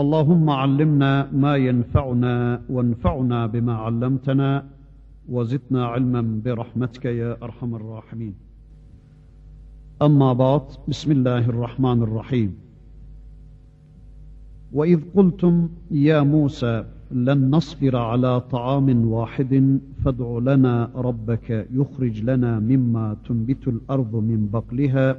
اللهم علمنا ما ينفعنا وانفعنا بما علمتنا وزدنا علما برحمتك يا أرحم الراحمين. أما بعد بسم الله الرحمن الرحيم. وإذ قلتم يا موسى لن نصبر على طعام واحد فادع لنا ربك يخرج لنا مما تنبت الأرض من بقلها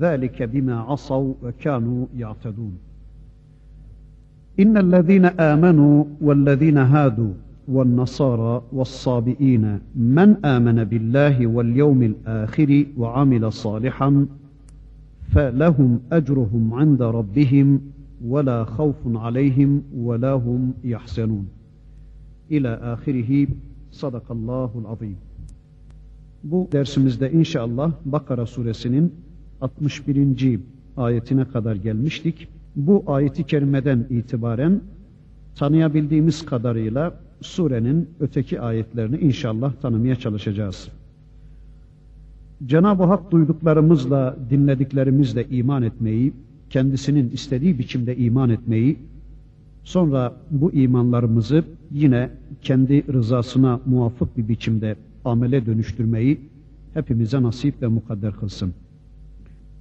ذلك بما عصوا وكانوا يعتدون. إن الذين آمنوا والذين هادوا والنصارى والصابئين من آمن بالله واليوم الآخر وعمل صالحا فلهم أجرهم عند ربهم ولا خوف عليهم ولا هم يحزنون. إلى آخره. صدق الله العظيم. Bu dersimizde inşallah Bakara suresinin 61. ayetine kadar gelmiştik. Bu ayeti kerimeden itibaren tanıyabildiğimiz kadarıyla surenin öteki ayetlerini inşallah tanımaya çalışacağız. Cenab-ı Hak duyduklarımızla, dinlediklerimizle iman etmeyi, kendisinin istediği biçimde iman etmeyi, sonra bu imanlarımızı yine kendi rızasına muvafık bir biçimde amele dönüştürmeyi hepimize nasip ve mukadder kılsın.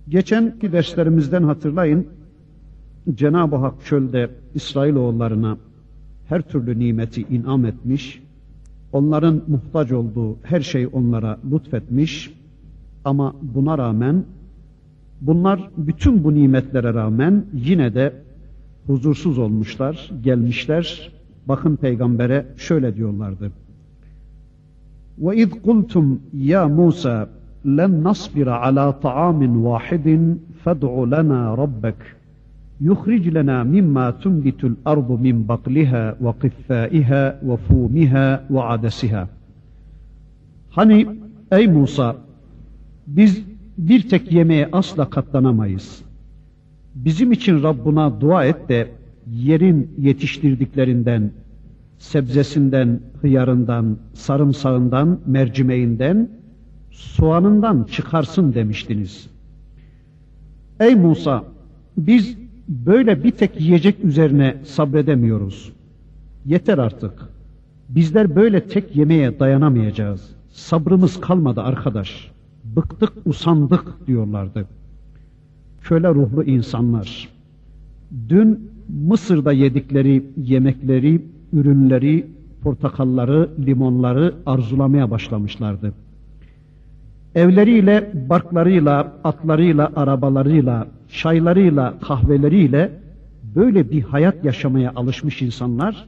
Geçenki derslerimizden hatırlayın, Cenab-ı Hak çölde İsrailoğullarına her türlü nimeti inam etmiş, onların muhtaç olduğu her şey onlara lütfetmiş ama buna rağmen bunlar bütün bu nimetlere rağmen yine de huzursuz olmuşlar, gelmişler. Bakın peygambere şöyle diyorlardı. Ve iz ya Musa لَنْ نَصْبِرَ عَلَى طَعَامٍ وَاحِدٍ فَادْعُ لَنَا رَبَّكَ يُخْرِجْ لَنَا مِمَّا تُنْبِتُ الْأَرْضُ مِنْ بَقْلِهَا وَقِفَّائِهَا وَفُومِهَا وَعَدَسِهَا Hani ey Musa biz bir tek yemeğe asla katlanamayız. Bizim için Rabbuna dua et de yerin yetiştirdiklerinden, sebzesinden, hıyarından, sarımsağından, mercimeğinden, soğanından çıkarsın demiştiniz. Ey Musa, biz böyle bir tek yiyecek üzerine sabredemiyoruz. Yeter artık. Bizler böyle tek yemeğe dayanamayacağız. Sabrımız kalmadı arkadaş. Bıktık, usandık diyorlardı. Köle ruhlu insanlar. Dün Mısır'da yedikleri yemekleri, ürünleri, portakalları, limonları arzulamaya başlamışlardı. Evleriyle, barklarıyla, atlarıyla, arabalarıyla, çaylarıyla, kahveleriyle böyle bir hayat yaşamaya alışmış insanlar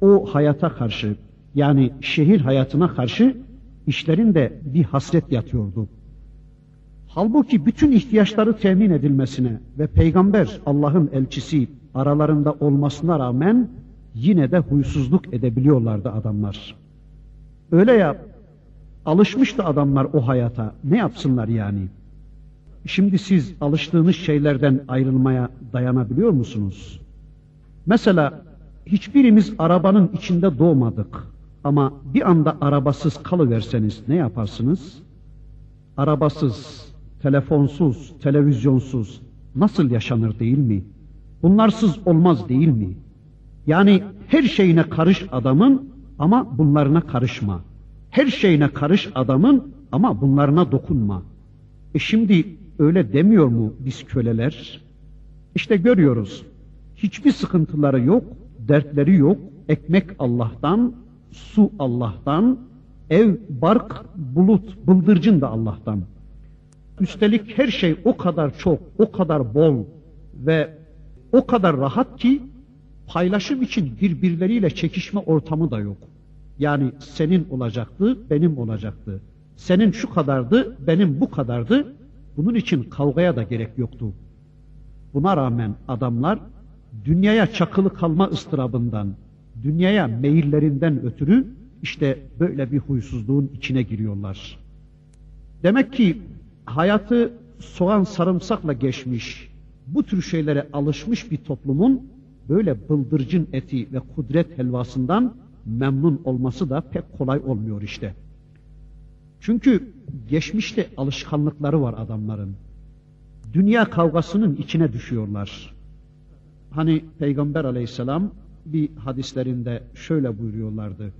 o hayata karşı yani şehir hayatına karşı işlerinde bir hasret yatıyordu. Halbuki bütün ihtiyaçları temin edilmesine ve peygamber Allah'ın elçisi aralarında olmasına rağmen yine de huysuzluk edebiliyorlardı adamlar. Öyle ya alışmıştı adamlar o hayata ne yapsınlar yani? Şimdi siz alıştığınız şeylerden ayrılmaya dayanabiliyor musunuz? Mesela hiçbirimiz arabanın içinde doğmadık ama bir anda arabasız kalıverseniz ne yaparsınız? Arabasız, telefonsuz, televizyonsuz nasıl yaşanır değil mi? Bunlarsız olmaz değil mi? Yani her şeyine karış adamın ama bunlarına karışma. Her şeyine karış adamın ama bunlarına dokunma. E şimdi öyle demiyor mu biz köleler? İşte görüyoruz. Hiçbir sıkıntıları yok, dertleri yok, ekmek Allah'tan, su Allah'tan, ev, bark, bulut, bıldırcın da Allah'tan. Üstelik her şey o kadar çok, o kadar bol ve o kadar rahat ki paylaşım için birbirleriyle çekişme ortamı da yok. Yani senin olacaktı, benim olacaktı. Senin şu kadardı, benim bu kadardı. Bunun için kavgaya da gerek yoktu. Buna rağmen adamlar dünyaya çakılı kalma ıstırabından, dünyaya meyillerinden ötürü işte böyle bir huysuzluğun içine giriyorlar. Demek ki hayatı soğan sarımsakla geçmiş, bu tür şeylere alışmış bir toplumun böyle bıldırcın eti ve kudret helvasından memnun olması da pek kolay olmuyor işte. Çünkü geçmişte alışkanlıkları var adamların. Dünya kavgasının içine düşüyorlar. Hani Peygamber aleyhisselam bir hadislerinde şöyle buyuruyorlardı.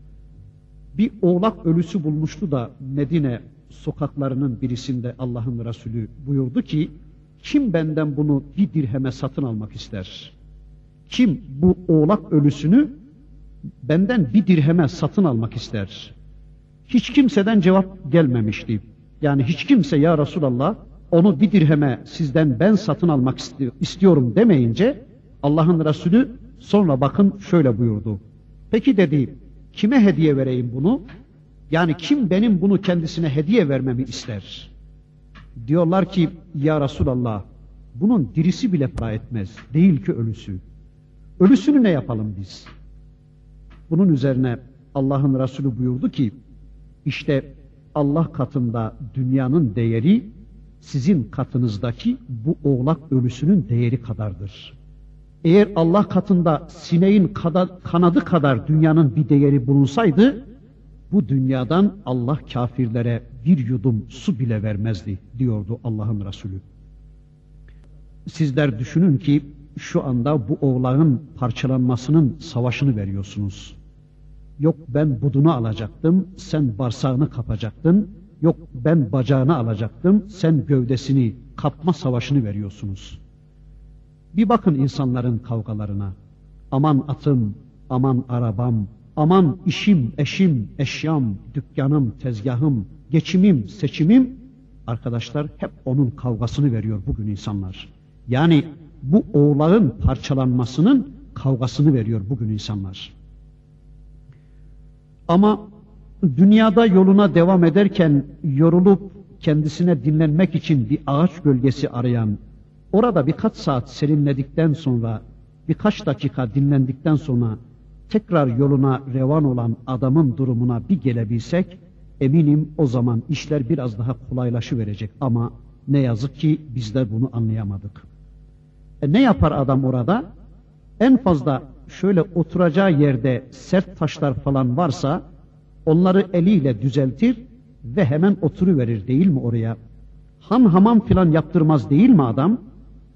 Bir oğlak ölüsü bulmuştu da Medine sokaklarının birisinde Allah'ın Resulü buyurdu ki, kim benden bunu bir dirheme satın almak ister? Kim bu oğlak ölüsünü benden bir dirheme satın almak ister? Hiç kimseden cevap gelmemişti. Yani hiç kimse ya Resulallah onu bir dirheme sizden ben satın almak istiyorum demeyince Allah'ın Resulü sonra bakın şöyle buyurdu. Peki dedi kime hediye vereyim bunu? Yani kim benim bunu kendisine hediye vermemi ister? Diyorlar ki ya Resulallah bunun dirisi bile para etmez. Değil ki ölüsü. Ölüsünü ne yapalım biz? Bunun üzerine Allah'ın Resulü buyurdu ki işte Allah katında dünyanın değeri sizin katınızdaki bu oğlak ölüsünün değeri kadardır. Eğer Allah katında sineğin kanadı kadar dünyanın bir değeri bulunsaydı, bu dünyadan Allah kafirlere bir yudum su bile vermezdi diyordu Allah'ın Resulü. Sizler düşünün ki şu anda bu oğlağın parçalanmasının savaşını veriyorsunuz. Yok ben budunu alacaktım, sen barsağını kapacaktın. Yok ben bacağını alacaktım, sen gövdesini kapma savaşını veriyorsunuz. Bir bakın insanların kavgalarına. Aman atım, aman arabam, aman işim, eşim, eşyam, dükkanım, tezgahım, geçimim, seçimim. Arkadaşlar hep onun kavgasını veriyor bugün insanlar. Yani bu oğlağın parçalanmasının kavgasını veriyor bugün insanlar. Ama dünyada yoluna devam ederken yorulup kendisine dinlenmek için bir ağaç gölgesi arayan, orada birkaç saat serinledikten sonra, birkaç dakika dinlendikten sonra tekrar yoluna revan olan adamın durumuna bir gelebilsek, eminim o zaman işler biraz daha kolaylaşı verecek ama ne yazık ki bizler bunu anlayamadık. E ne yapar adam orada? En fazla şöyle oturacağı yerde sert taşlar falan varsa onları eliyle düzeltir ve hemen oturuverir değil mi oraya? Han hamam filan yaptırmaz değil mi adam?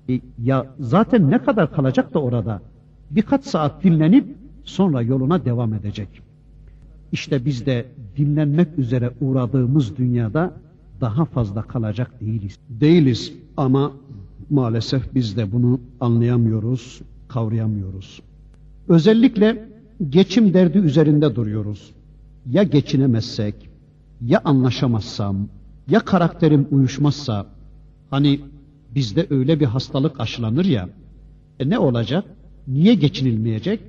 E, ya zaten ne kadar kalacak da orada? Birkaç saat dinlenip sonra yoluna devam edecek. İşte biz de dinlenmek üzere uğradığımız dünyada daha fazla kalacak değiliz. Değiliz ama maalesef biz de bunu anlayamıyoruz, kavrayamıyoruz. Özellikle geçim derdi üzerinde duruyoruz. Ya geçinemezsek, ya anlaşamazsam, ya karakterim uyuşmazsa, hani bizde öyle bir hastalık aşılanır ya, e ne olacak? Niye geçinilmeyecek?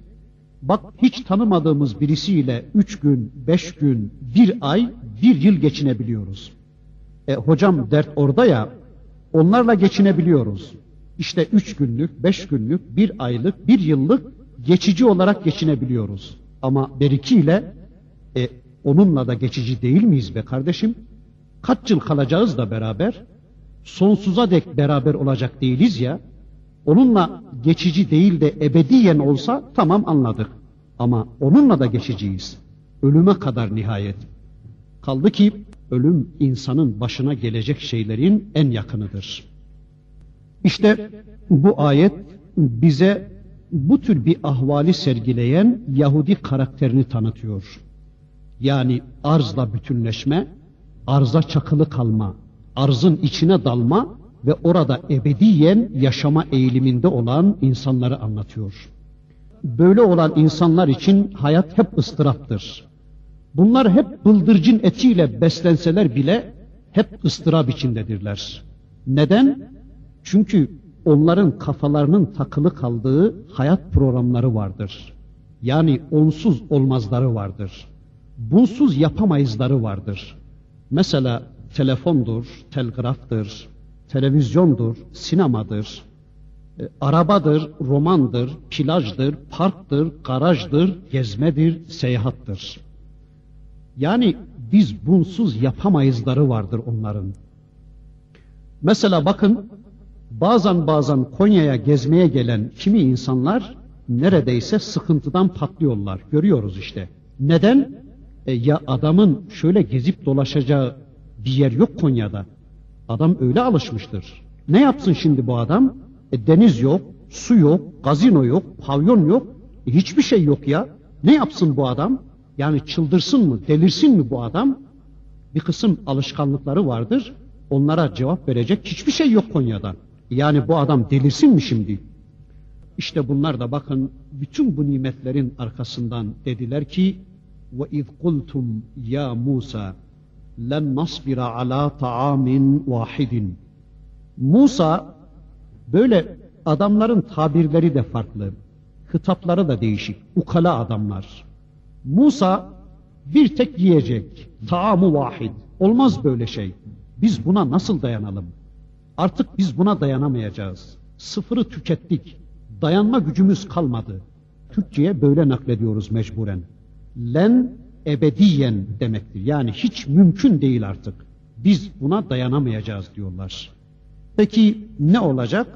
Bak hiç tanımadığımız birisiyle üç gün, beş gün, bir ay, bir yıl geçinebiliyoruz. E hocam dert orada ya, onlarla geçinebiliyoruz. İşte üç günlük, beş günlük, bir aylık, bir yıllık geçici olarak geçinebiliyoruz. Ama berikiyle e, onunla da geçici değil miyiz be kardeşim? Kaç yıl kalacağız da beraber? Sonsuza dek beraber olacak değiliz ya. Onunla geçici değil de ebediyen olsa tamam anladık. Ama onunla da geçiciyiz. Ölüme kadar nihayet. Kaldı ki ölüm insanın başına gelecek şeylerin en yakınıdır. İşte bu ayet bize bu tür bir ahvali sergileyen Yahudi karakterini tanıtıyor. Yani arzla bütünleşme, arza çakılı kalma, arzın içine dalma ve orada ebediyen yaşama eğiliminde olan insanları anlatıyor. böyle olan insanlar için hayat hep ıstıraptır. Bunlar hep bıldırcın etiyle beslenseler bile hep ıstırap içindedirler. Neden? Çünkü onların kafalarının takılı kaldığı hayat programları vardır. Yani onsuz olmazları vardır. Bunsuz yapamayızları vardır. Mesela telefondur, telgraftır, televizyondur, sinemadır, e, arabadır, romandır, plajdır, parktır, garajdır, gezmedir, seyahattır. Yani biz bunsuz yapamayızları vardır onların. Mesela bakın bazen bazen Konya'ya gezmeye gelen kimi insanlar neredeyse sıkıntıdan patlıyorlar. Görüyoruz işte. Neden? E ya adamın şöyle gezip dolaşacağı bir yer yok Konya'da. Adam öyle alışmıştır. Ne yapsın şimdi bu adam? E, deniz yok, su yok, gazino yok, pavyon yok. E, hiçbir şey yok ya. Ne yapsın bu adam? Yani çıldırsın mı, delirsin mi bu adam? Bir kısım alışkanlıkları vardır. Onlara cevap verecek hiçbir şey yok Konya'da. Yani bu adam delirsin mi şimdi? İşte bunlar da bakın bütün bu nimetlerin arkasından dediler ki ve iz kultum ya Musa len nasbira ala taamin vahidin. Musa böyle adamların tabirleri de farklı. Hitapları da değişik. Ukala adamlar. Musa bir tek yiyecek. Taamu vahid. Olmaz böyle şey. Biz buna nasıl dayanalım? Artık biz buna dayanamayacağız. Sıfırı tükettik. Dayanma gücümüz kalmadı. Türkçe'ye böyle naklediyoruz mecburen. Len ebediyen demektir. Yani hiç mümkün değil artık. Biz buna dayanamayacağız diyorlar. Peki ne olacak?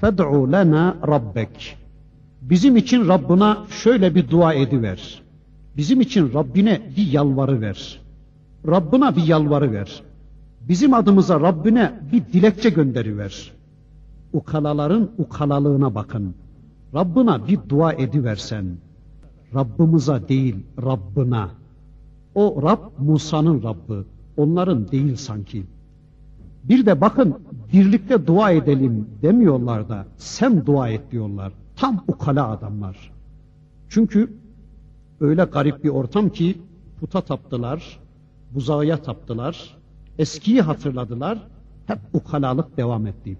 Fed'u lena rabbek. Bizim için Rabbına şöyle bir dua ediver. Bizim için Rabbine bir yalvarı ver. Rabbına bir yalvarı ver. Bizim adımıza Rabbine bir dilekçe gönderiver. Ukalaların ukalalığına bakın. Rabbına bir dua ediversen. Rabbimize değil Rabbına. O Rab Musa'nın Rabbi. Onların değil sanki. Bir de bakın birlikte dua edelim demiyorlar da sen dua et diyorlar. Tam ukala adamlar. Çünkü öyle garip bir ortam ki puta taptılar, buzağıya taptılar, eskiyi hatırladılar, hep ukalalık devam etti.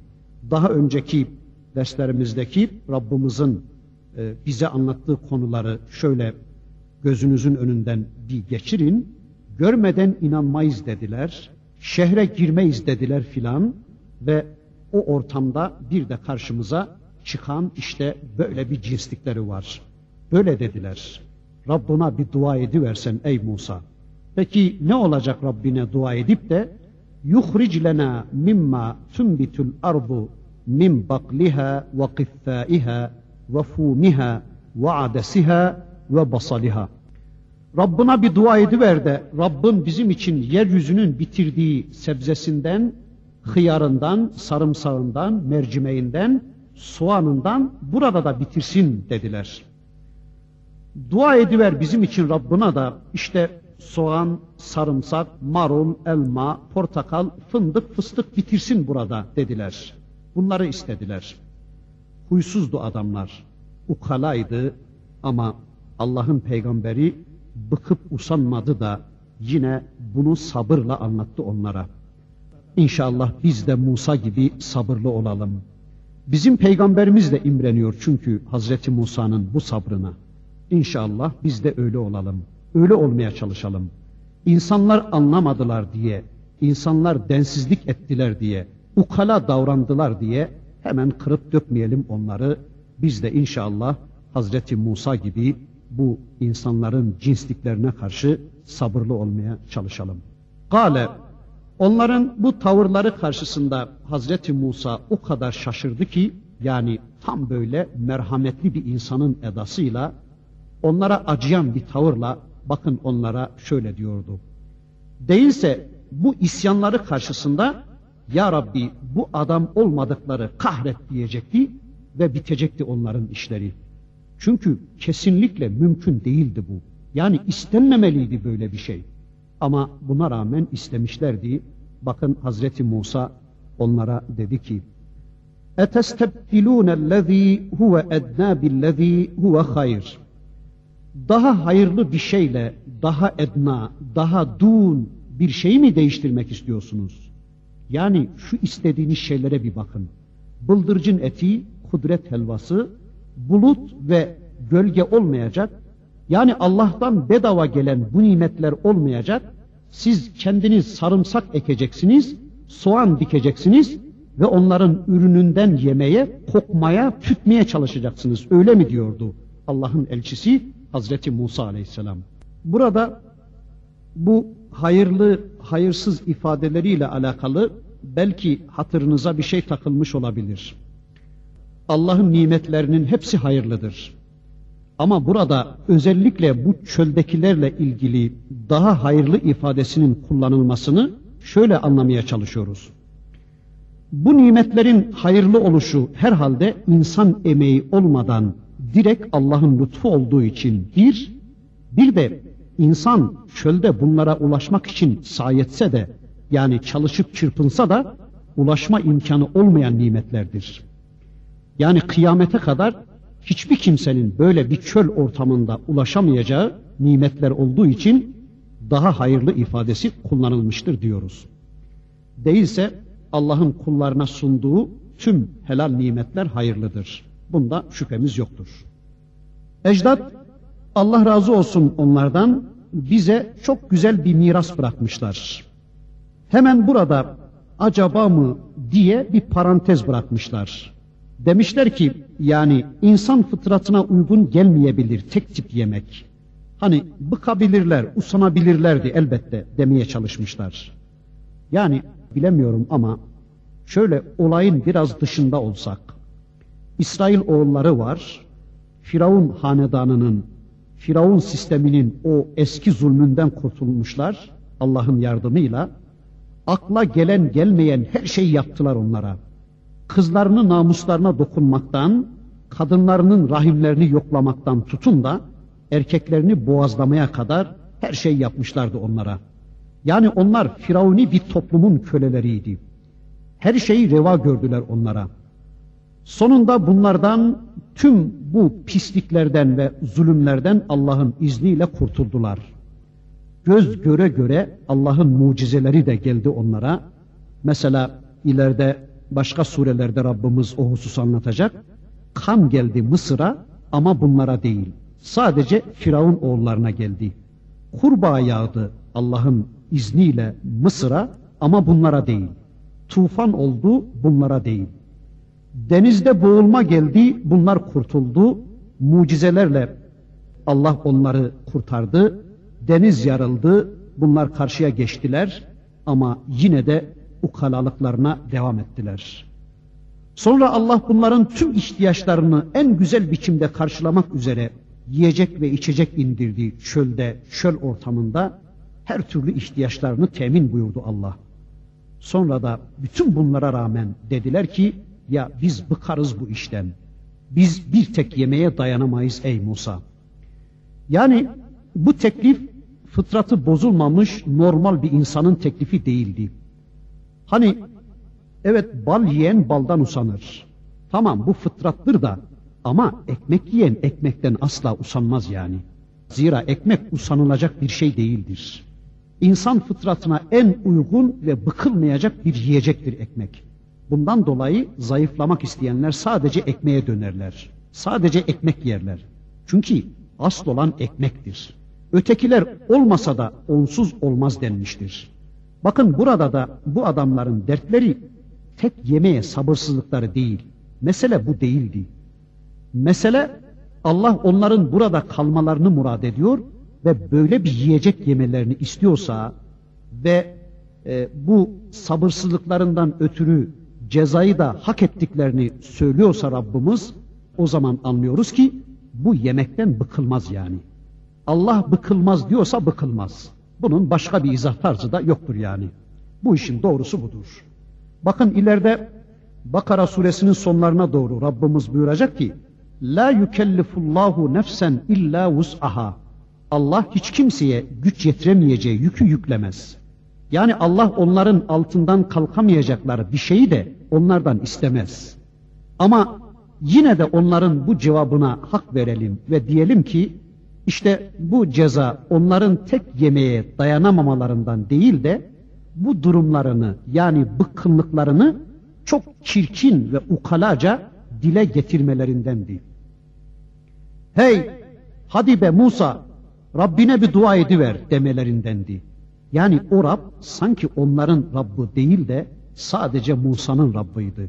Daha önceki derslerimizdeki Rabbimizin e, bize anlattığı konuları şöyle gözünüzün önünden bir geçirin. Görmeden inanmayız dediler, şehre girmeyiz dediler filan ve o ortamda bir de karşımıza çıkan işte böyle bir cinslikleri var. Böyle dediler. Rabbuna bir dua ediversen ey Musa. Peki ne olacak Rabbine dua edip de yuhric lena mimma tunbitul ardu min bakliha ve qithaiha ve fumiha ve adesiha ve basaliha. Rabbına bir dua ediver de Rabbin bizim için yeryüzünün bitirdiği sebzesinden, hıyarından, sarımsağından, mercimeğinden, soğanından burada da bitirsin dediler. Dua ediver bizim için Rabbına da işte soğan, sarımsak, marul, elma, portakal, fındık, fıstık bitirsin burada dediler. Bunları istediler. Huysuzdu adamlar. Ukalaydı ama Allah'ın peygamberi bıkıp usanmadı da yine bunu sabırla anlattı onlara. İnşallah biz de Musa gibi sabırlı olalım. Bizim peygamberimiz de imreniyor çünkü Hazreti Musa'nın bu sabrına. İnşallah biz de öyle olalım. Öyle olmaya çalışalım. İnsanlar anlamadılar diye, insanlar densizlik ettiler diye, ukala davrandılar diye hemen kırıp dökmeyelim onları. Biz de inşallah Hazreti Musa gibi bu insanların cinsliklerine karşı sabırlı olmaya çalışalım. Gale onların bu tavırları karşısında Hazreti Musa o kadar şaşırdı ki yani tam böyle merhametli bir insanın edasıyla onlara acıyan bir tavırla bakın onlara şöyle diyordu. Değilse bu isyanları karşısında ya Rabbi bu adam olmadıkları kahret diyecekti ve bitecekti onların işleri. Çünkü kesinlikle mümkün değildi bu. Yani istenmemeliydi böyle bir şey. Ama buna rağmen istemişlerdi. Bakın Hazreti Musa onlara dedi ki: "Etestebdilûne ellezî huve ednâ billezî huve hayr." Daha hayırlı bir şeyle, daha edna, daha dun bir şeyi mi değiştirmek istiyorsunuz? Yani şu istediğiniz şeylere bir bakın. Bıldırcın eti, kudret helvası, bulut ve gölge olmayacak. Yani Allah'tan bedava gelen bu nimetler olmayacak. Siz kendiniz sarımsak ekeceksiniz, soğan dikeceksiniz ve onların ürününden yemeye, kokmaya, tütmeye çalışacaksınız. Öyle mi diyordu Allah'ın elçisi Hazreti Musa aleyhisselam. Burada bu hayırlı, hayırsız ifadeleriyle alakalı belki hatırınıza bir şey takılmış olabilir. Allah'ın nimetlerinin hepsi hayırlıdır. Ama burada özellikle bu çöldekilerle ilgili daha hayırlı ifadesinin kullanılmasını şöyle anlamaya çalışıyoruz. Bu nimetlerin hayırlı oluşu herhalde insan emeği olmadan direkt Allah'ın lütfu olduğu için bir, bir de insan çölde bunlara ulaşmak için sayetse de yani çalışıp çırpınsa da ulaşma imkanı olmayan nimetlerdir. Yani kıyamete kadar hiçbir kimsenin böyle bir çöl ortamında ulaşamayacağı nimetler olduğu için daha hayırlı ifadesi kullanılmıştır diyoruz. Değilse Allah'ın kullarına sunduğu tüm helal nimetler hayırlıdır. Bunda şüphemiz yoktur. Ecdat Allah razı olsun onlardan bize çok güzel bir miras bırakmışlar. Hemen burada acaba mı diye bir parantez bırakmışlar. Demişler ki yani insan fıtratına uygun gelmeyebilir tek tip yemek. Hani bıkabilirler, usanabilirlerdi elbette demeye çalışmışlar. Yani bilemiyorum ama şöyle olayın biraz dışında olsak. İsrail oğulları var. Firavun hanedanının, Firavun sisteminin o eski zulmünden kurtulmuşlar Allah'ın yardımıyla. Akla gelen gelmeyen her şeyi yaptılar onlara. Kızlarını namuslarına dokunmaktan, kadınlarının rahimlerini yoklamaktan tutun da erkeklerini boğazlamaya kadar her şey yapmışlardı onlara. Yani onlar firavuni bir toplumun köleleriydi. Her şeyi reva gördüler onlara. Sonunda bunlardan tüm bu pisliklerden ve zulümlerden Allah'ın izniyle kurtuldular. Göz göre göre Allah'ın mucizeleri de geldi onlara. Mesela ileride başka surelerde Rabbimiz o husus anlatacak. Kan geldi Mısır'a ama bunlara değil. Sadece Firavun oğullarına geldi. Kurbağa yağdı Allah'ın izniyle Mısır'a ama bunlara değil. Tufan oldu bunlara değil. Denizde boğulma geldi bunlar kurtuldu. Mucizelerle Allah onları kurtardı. Deniz yarıldı bunlar karşıya geçtiler ama yine de ukalalıklarına devam ettiler. Sonra Allah bunların tüm ihtiyaçlarını en güzel biçimde karşılamak üzere yiyecek ve içecek indirdi çölde, çöl ortamında her türlü ihtiyaçlarını temin buyurdu Allah. Sonra da bütün bunlara rağmen dediler ki ya biz bıkarız bu işten. Biz bir tek yemeğe dayanamayız ey Musa. Yani bu teklif fıtratı bozulmamış normal bir insanın teklifi değildi. Hani evet bal yiyen baldan usanır. Tamam bu fıtrattır da ama ekmek yiyen ekmekten asla usanmaz yani. Zira ekmek usanılacak bir şey değildir. İnsan fıtratına en uygun ve bıkılmayacak bir yiyecektir ekmek. Bundan dolayı zayıflamak isteyenler sadece ekmeğe dönerler. Sadece ekmek yerler. Çünkü asıl olan ekmektir. Ötekiler olmasa da onsuz olmaz denmiştir. Bakın burada da bu adamların dertleri tek yemeğe sabırsızlıkları değil. Mesele bu değildi. Mesele Allah onların burada kalmalarını murad ediyor ve böyle bir yiyecek yemelerini istiyorsa ve e, bu sabırsızlıklarından ötürü cezayı da hak ettiklerini söylüyorsa Rabbimiz o zaman anlıyoruz ki bu yemekten bıkılmaz yani. Allah bıkılmaz diyorsa bıkılmaz. Bunun başka bir izah tarzı da yoktur yani. Bu işin doğrusu budur. Bakın ileride Bakara suresinin sonlarına doğru Rabbimiz buyuracak ki La yükellifullahu nefsen illa vus'aha Allah hiç kimseye güç yetiremeyeceği yükü yüklemez. Yani Allah onların altından kalkamayacakları bir şeyi de onlardan istemez. Ama yine de onların bu cevabına hak verelim ve diyelim ki işte bu ceza onların tek yemeğe dayanamamalarından değil de bu durumlarını yani bıkkınlıklarını çok çirkin ve ukalaca dile getirmelerindendi. Hey hadi be Musa Rabbine bir dua ediver demelerindendi. Yani o Rab sanki onların Rabbi değil de sadece Musa'nın Rabbıydı.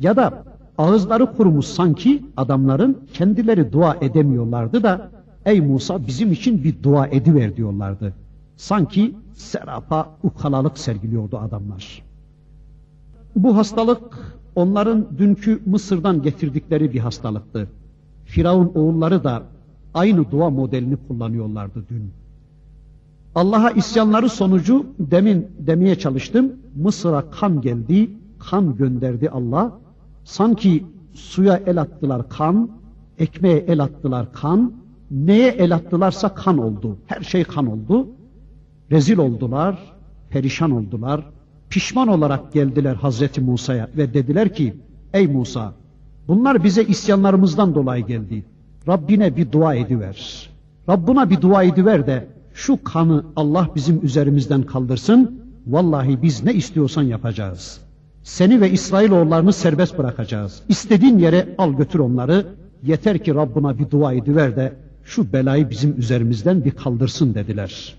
Ya da ağızları kurumuş sanki adamların kendileri dua edemiyorlardı da ey Musa bizim için bir dua ediver diyorlardı. Sanki serapa ukalalık sergiliyordu adamlar. Bu hastalık onların dünkü Mısır'dan getirdikleri bir hastalıktı. Firavun oğulları da aynı dua modelini kullanıyorlardı dün. Allah'a isyanları sonucu demin demeye çalıştım. Mısır'a kan geldi, kan gönderdi Allah. Sanki suya el attılar kan, ekmeğe el attılar kan, neye el attılarsa kan oldu. Her şey kan oldu. Rezil oldular, perişan oldular. Pişman olarak geldiler Hazreti Musa'ya ve dediler ki, ey Musa, bunlar bize isyanlarımızdan dolayı geldi. Rabbine bir dua ediver. Rabbuna bir dua ediver de şu kanı Allah bizim üzerimizden kaldırsın. Vallahi biz ne istiyorsan yapacağız. Seni ve İsrailoğullarını serbest bırakacağız. İstediğin yere al götür onları. Yeter ki Rabbuna bir dua ediver de şu belayı bizim üzerimizden bir kaldırsın dediler.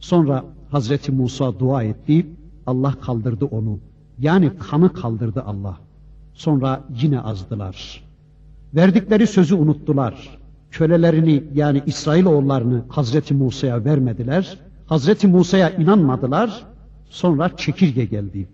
Sonra Hazreti Musa dua etti. Allah kaldırdı onu. Yani kanı kaldırdı Allah. Sonra yine azdılar. Verdikleri sözü unuttular. Kölelerini yani İsrailoğullarını Hazreti Musa'ya vermediler. Hazreti Musa'ya inanmadılar. Sonra çekirge geldi.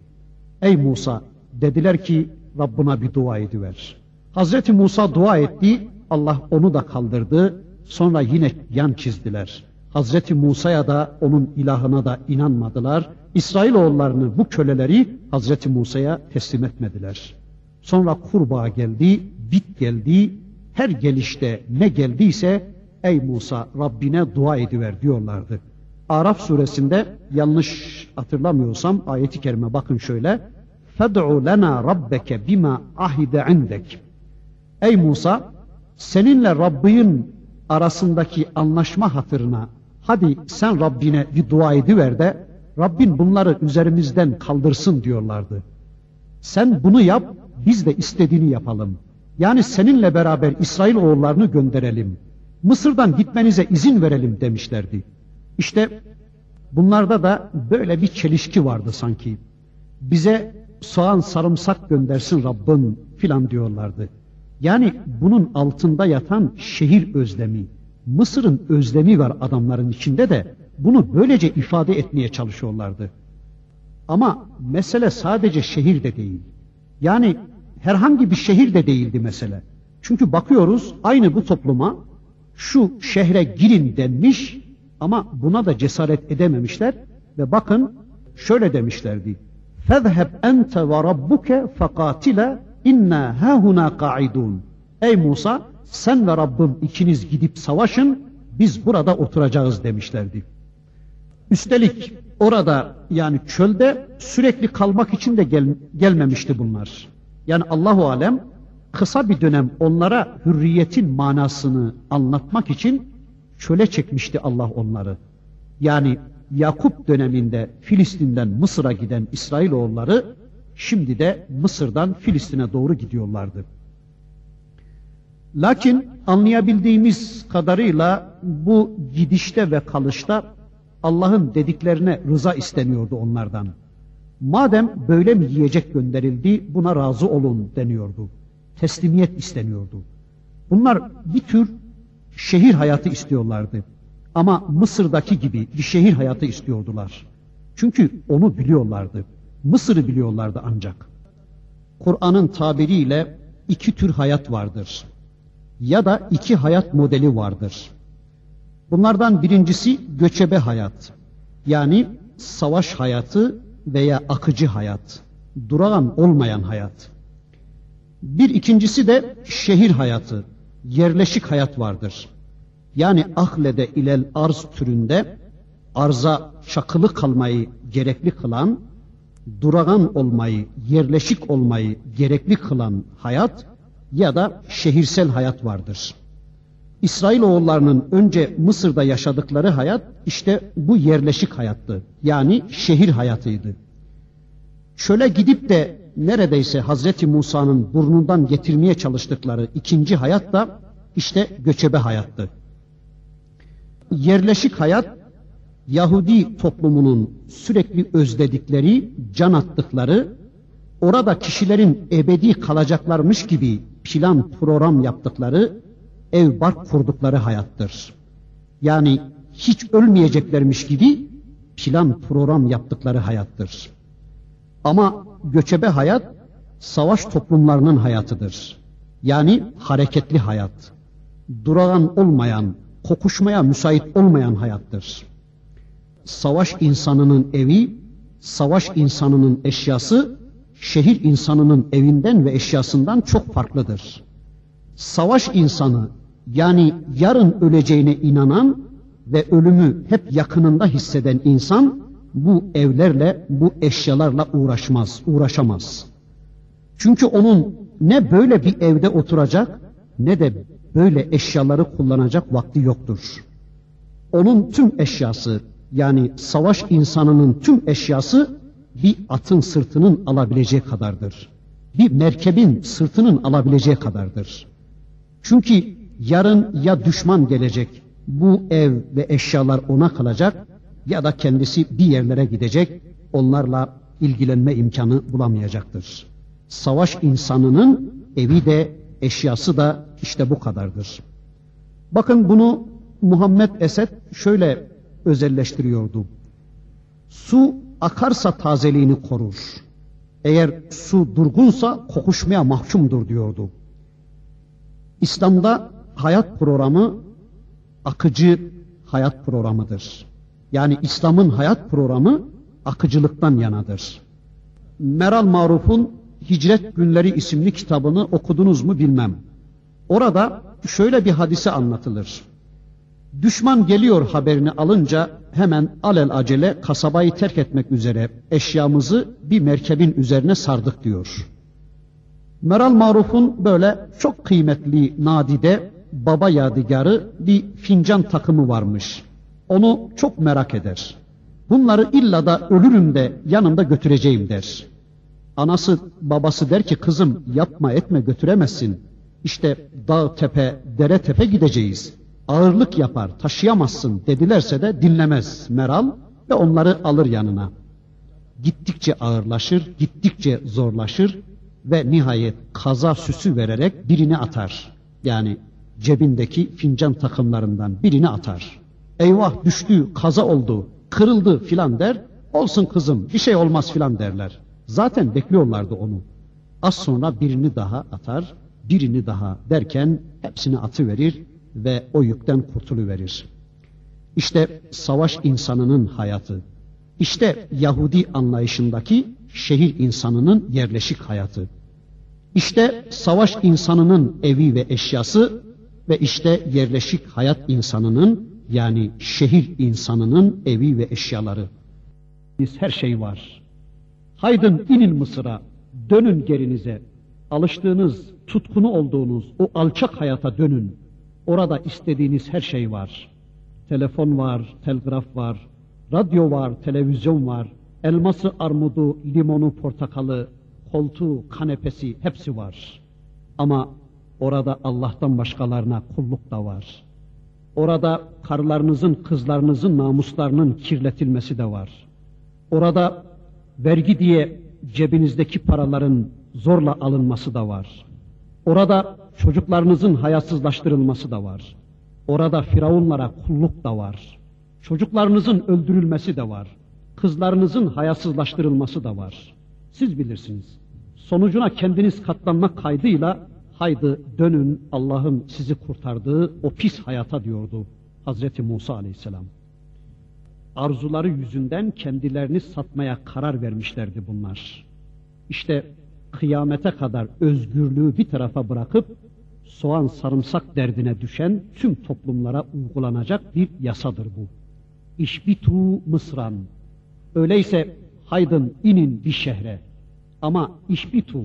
Ey Musa dediler ki Rabbına bir dua ediver. Hazreti Musa dua etti. Allah onu da kaldırdı. Sonra yine yan çizdiler. Hazreti Musa'ya da onun ilahına da inanmadılar. İsrailoğullarını bu köleleri Hazreti Musa'ya teslim etmediler. Sonra kurbağa geldi, bit geldi, her gelişte ne geldiyse ey Musa Rabbine dua ediver diyorlardı. Araf suresinde yanlış hatırlamıyorsam ayeti kerime bakın şöyle. Fed'u lena rabbeke bima ahide indek. Ey Musa seninle Rabbin arasındaki anlaşma hatırına hadi sen Rabbine bir dua ediver de Rabbin bunları üzerimizden kaldırsın diyorlardı. Sen bunu yap biz de istediğini yapalım. Yani seninle beraber İsrail oğullarını gönderelim. Mısır'dan gitmenize izin verelim demişlerdi. İşte bunlarda da böyle bir çelişki vardı sanki. Bize soğan sarımsak göndersin Rabbin filan diyorlardı. Yani bunun altında yatan şehir özlemi, Mısır'ın özlemi var adamların içinde de bunu böylece ifade etmeye çalışıyorlardı. Ama mesele sadece şehir de değil. Yani herhangi bir şehir de değildi mesele. Çünkü bakıyoruz aynı bu topluma şu şehre girin denmiş ama buna da cesaret edememişler ve bakın şöyle demişlerdi. فَذْهَبْ اَنْتَ وَرَبُّكَ فَقَاتِلَ اِنَّا هَاهُنَا قَعِدُونَ Ey Musa sen ve Rabbim ikiniz gidip savaşın biz burada oturacağız demişlerdi. Üstelik orada yani çölde sürekli kalmak için de gel, gelmemişti bunlar. Yani Allahu alem kısa bir dönem onlara hürriyetin manasını anlatmak için çöle çekmişti Allah onları. Yani Yakup döneminde Filistin'den Mısır'a giden İsrailoğulları şimdi de Mısır'dan Filistin'e doğru gidiyorlardı. Lakin anlayabildiğimiz kadarıyla bu gidişte ve kalışta Allah'ın dediklerine rıza isteniyordu onlardan. Madem böyle mi yiyecek gönderildi buna razı olun deniyordu. Teslimiyet isteniyordu. Bunlar bir tür şehir hayatı istiyorlardı. Ama Mısır'daki gibi bir şehir hayatı istiyordular. Çünkü onu biliyorlardı. Mısır'ı biliyorlardı ancak. Kur'an'ın tabiriyle iki tür hayat vardır. Ya da iki hayat modeli vardır. Bunlardan birincisi göçebe hayat. Yani savaş hayatı veya akıcı hayat. Durağan olmayan hayat. Bir ikincisi de şehir hayatı, yerleşik hayat vardır. Yani ahlede ilel arz türünde arza çakılı kalmayı gerekli kılan, durağan olmayı, yerleşik olmayı gerekli kılan hayat ya da şehirsel hayat vardır. İsrailoğullarının önce Mısır'da yaşadıkları hayat işte bu yerleşik hayattı. Yani şehir hayatıydı. Şöyle gidip de neredeyse Hazreti Musa'nın burnundan getirmeye çalıştıkları ikinci hayat da işte göçebe hayattı. Yerleşik hayat Yahudi toplumunun sürekli özledikleri, can attıkları, orada kişilerin ebedi kalacaklarmış gibi plan program yaptıkları, ev bark kurdukları hayattır. Yani hiç ölmeyeceklermiş gibi plan program yaptıkları hayattır. Ama göçebe hayat savaş toplumlarının hayatıdır. Yani hareketli hayat. Durağan olmayan, kokuşmaya müsait olmayan hayattır. Savaş insanının evi, savaş insanının eşyası, şehir insanının evinden ve eşyasından çok farklıdır. Savaş insanı yani yarın öleceğine inanan ve ölümü hep yakınında hisseden insan bu evlerle, bu eşyalarla uğraşmaz, uğraşamaz. Çünkü onun ne böyle bir evde oturacak ne de böyle eşyaları kullanacak vakti yoktur. Onun tüm eşyası yani savaş insanının tüm eşyası bir atın sırtının alabileceği kadardır. Bir merkebin sırtının alabileceği kadardır. Çünkü yarın ya düşman gelecek, bu ev ve eşyalar ona kalacak ya da kendisi bir yerlere gidecek, onlarla ilgilenme imkanı bulamayacaktır. Savaş insanının evi de eşyası da işte bu kadardır. Bakın bunu Muhammed Esed şöyle özelleştiriyordu. Su akarsa tazeliğini korur. Eğer su durgunsa kokuşmaya mahkumdur diyordu. İslam'da hayat programı akıcı hayat programıdır. Yani İslam'ın hayat programı akıcılıktan yanadır. Meral Maruf'un Hicret Günleri isimli kitabını okudunuz mu bilmem. Orada şöyle bir hadise anlatılır. Düşman geliyor haberini alınca hemen alel acele kasabayı terk etmek üzere eşyamızı bir merkebin üzerine sardık diyor. Meral Maruf'un böyle çok kıymetli nadide baba yadigarı bir fincan takımı varmış. Onu çok merak eder. Bunları illa da ölürüm de yanımda götüreceğim der. Anası babası der ki kızım yapma etme götüremezsin. İşte dağ tepe dere tepe gideceğiz. Ağırlık yapar taşıyamazsın dedilerse de dinlemez Meral ve onları alır yanına. Gittikçe ağırlaşır, gittikçe zorlaşır ve nihayet kaza süsü vererek birini atar. Yani cebindeki fincan takımlarından birini atar. Eyvah düştü, kaza oldu, kırıldı filan der. Olsun kızım bir şey olmaz filan derler. Zaten bekliyorlardı onu. Az sonra birini daha atar, birini daha derken hepsini atıverir ve o yükten kurtuluverir. İşte savaş insanının hayatı. İşte Yahudi anlayışındaki şehir insanının yerleşik hayatı. İşte savaş insanının evi ve eşyası ve işte yerleşik hayat insanının yani şehir insanının evi ve eşyaları. Her şey var. Haydın inin Mısır'a, dönün gerinize. Alıştığınız, tutkunu olduğunuz o alçak hayata dönün. Orada istediğiniz her şey var. Telefon var, telgraf var, radyo var, televizyon var, elması, armudu, limonu, portakalı, koltuğu, kanepesi hepsi var. Ama orada Allah'tan başkalarına kulluk da var. Orada karılarınızın, kızlarınızın namuslarının kirletilmesi de var. Orada vergi diye cebinizdeki paraların zorla alınması da var. Orada çocuklarınızın hayasızlaştırılması da var. Orada firavunlara kulluk da var. Çocuklarınızın öldürülmesi de var. Kızlarınızın hayasızlaştırılması da var. Siz bilirsiniz. Sonucuna kendiniz katlanmak kaydıyla haydi dönün Allah'ın sizi kurtardığı o pis hayata diyordu Hazreti Musa aleyhisselam. Arzuları yüzünden kendilerini satmaya karar vermişlerdi bunlar. İşte kıyamete kadar özgürlüğü bir tarafa bırakıp soğan sarımsak derdine düşen tüm toplumlara uygulanacak bir yasadır bu. İşbitu Mısran. Öyleyse haydın inin bir şehre. Ama iş bitu.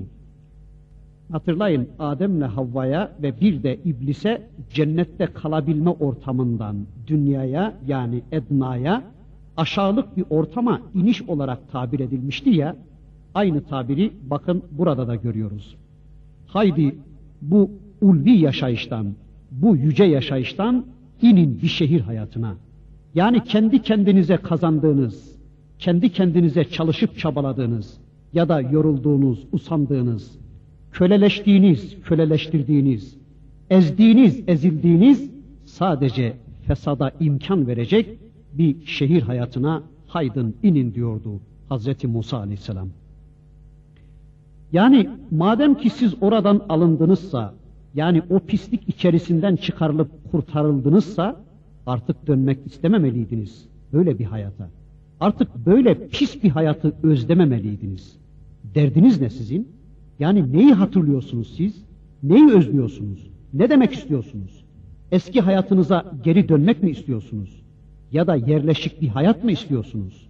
Hatırlayın Adem'le Havva'ya ve bir de iblise cennette kalabilme ortamından dünyaya yani ednaya aşağılık bir ortama iniş olarak tabir edilmişti ya aynı tabiri bakın burada da görüyoruz. Haydi bu ulvi yaşayıştan, bu yüce yaşayıştan inin bir şehir hayatına. Yani kendi kendinize kazandığınız, kendi kendinize çalışıp çabaladığınız ya da yorulduğunuz, usandığınız, köleleştiğiniz, köleleştirdiğiniz, ezdiğiniz, ezildiğiniz sadece fesada imkan verecek bir şehir hayatına haydın inin diyordu Hazreti Musa aleyhisselam. Yani madem ki siz oradan alındınızsa, yani o pislik içerisinden çıkarılıp kurtarıldınızsa, artık dönmek istememeliydiniz böyle bir hayata. Artık böyle pis bir hayatı özlememeliydiniz. Derdiniz ne sizin? Yani neyi hatırlıyorsunuz siz? Neyi özlüyorsunuz? Ne demek istiyorsunuz? Eski hayatınıza geri dönmek mi istiyorsunuz? Ya da yerleşik bir hayat mı istiyorsunuz?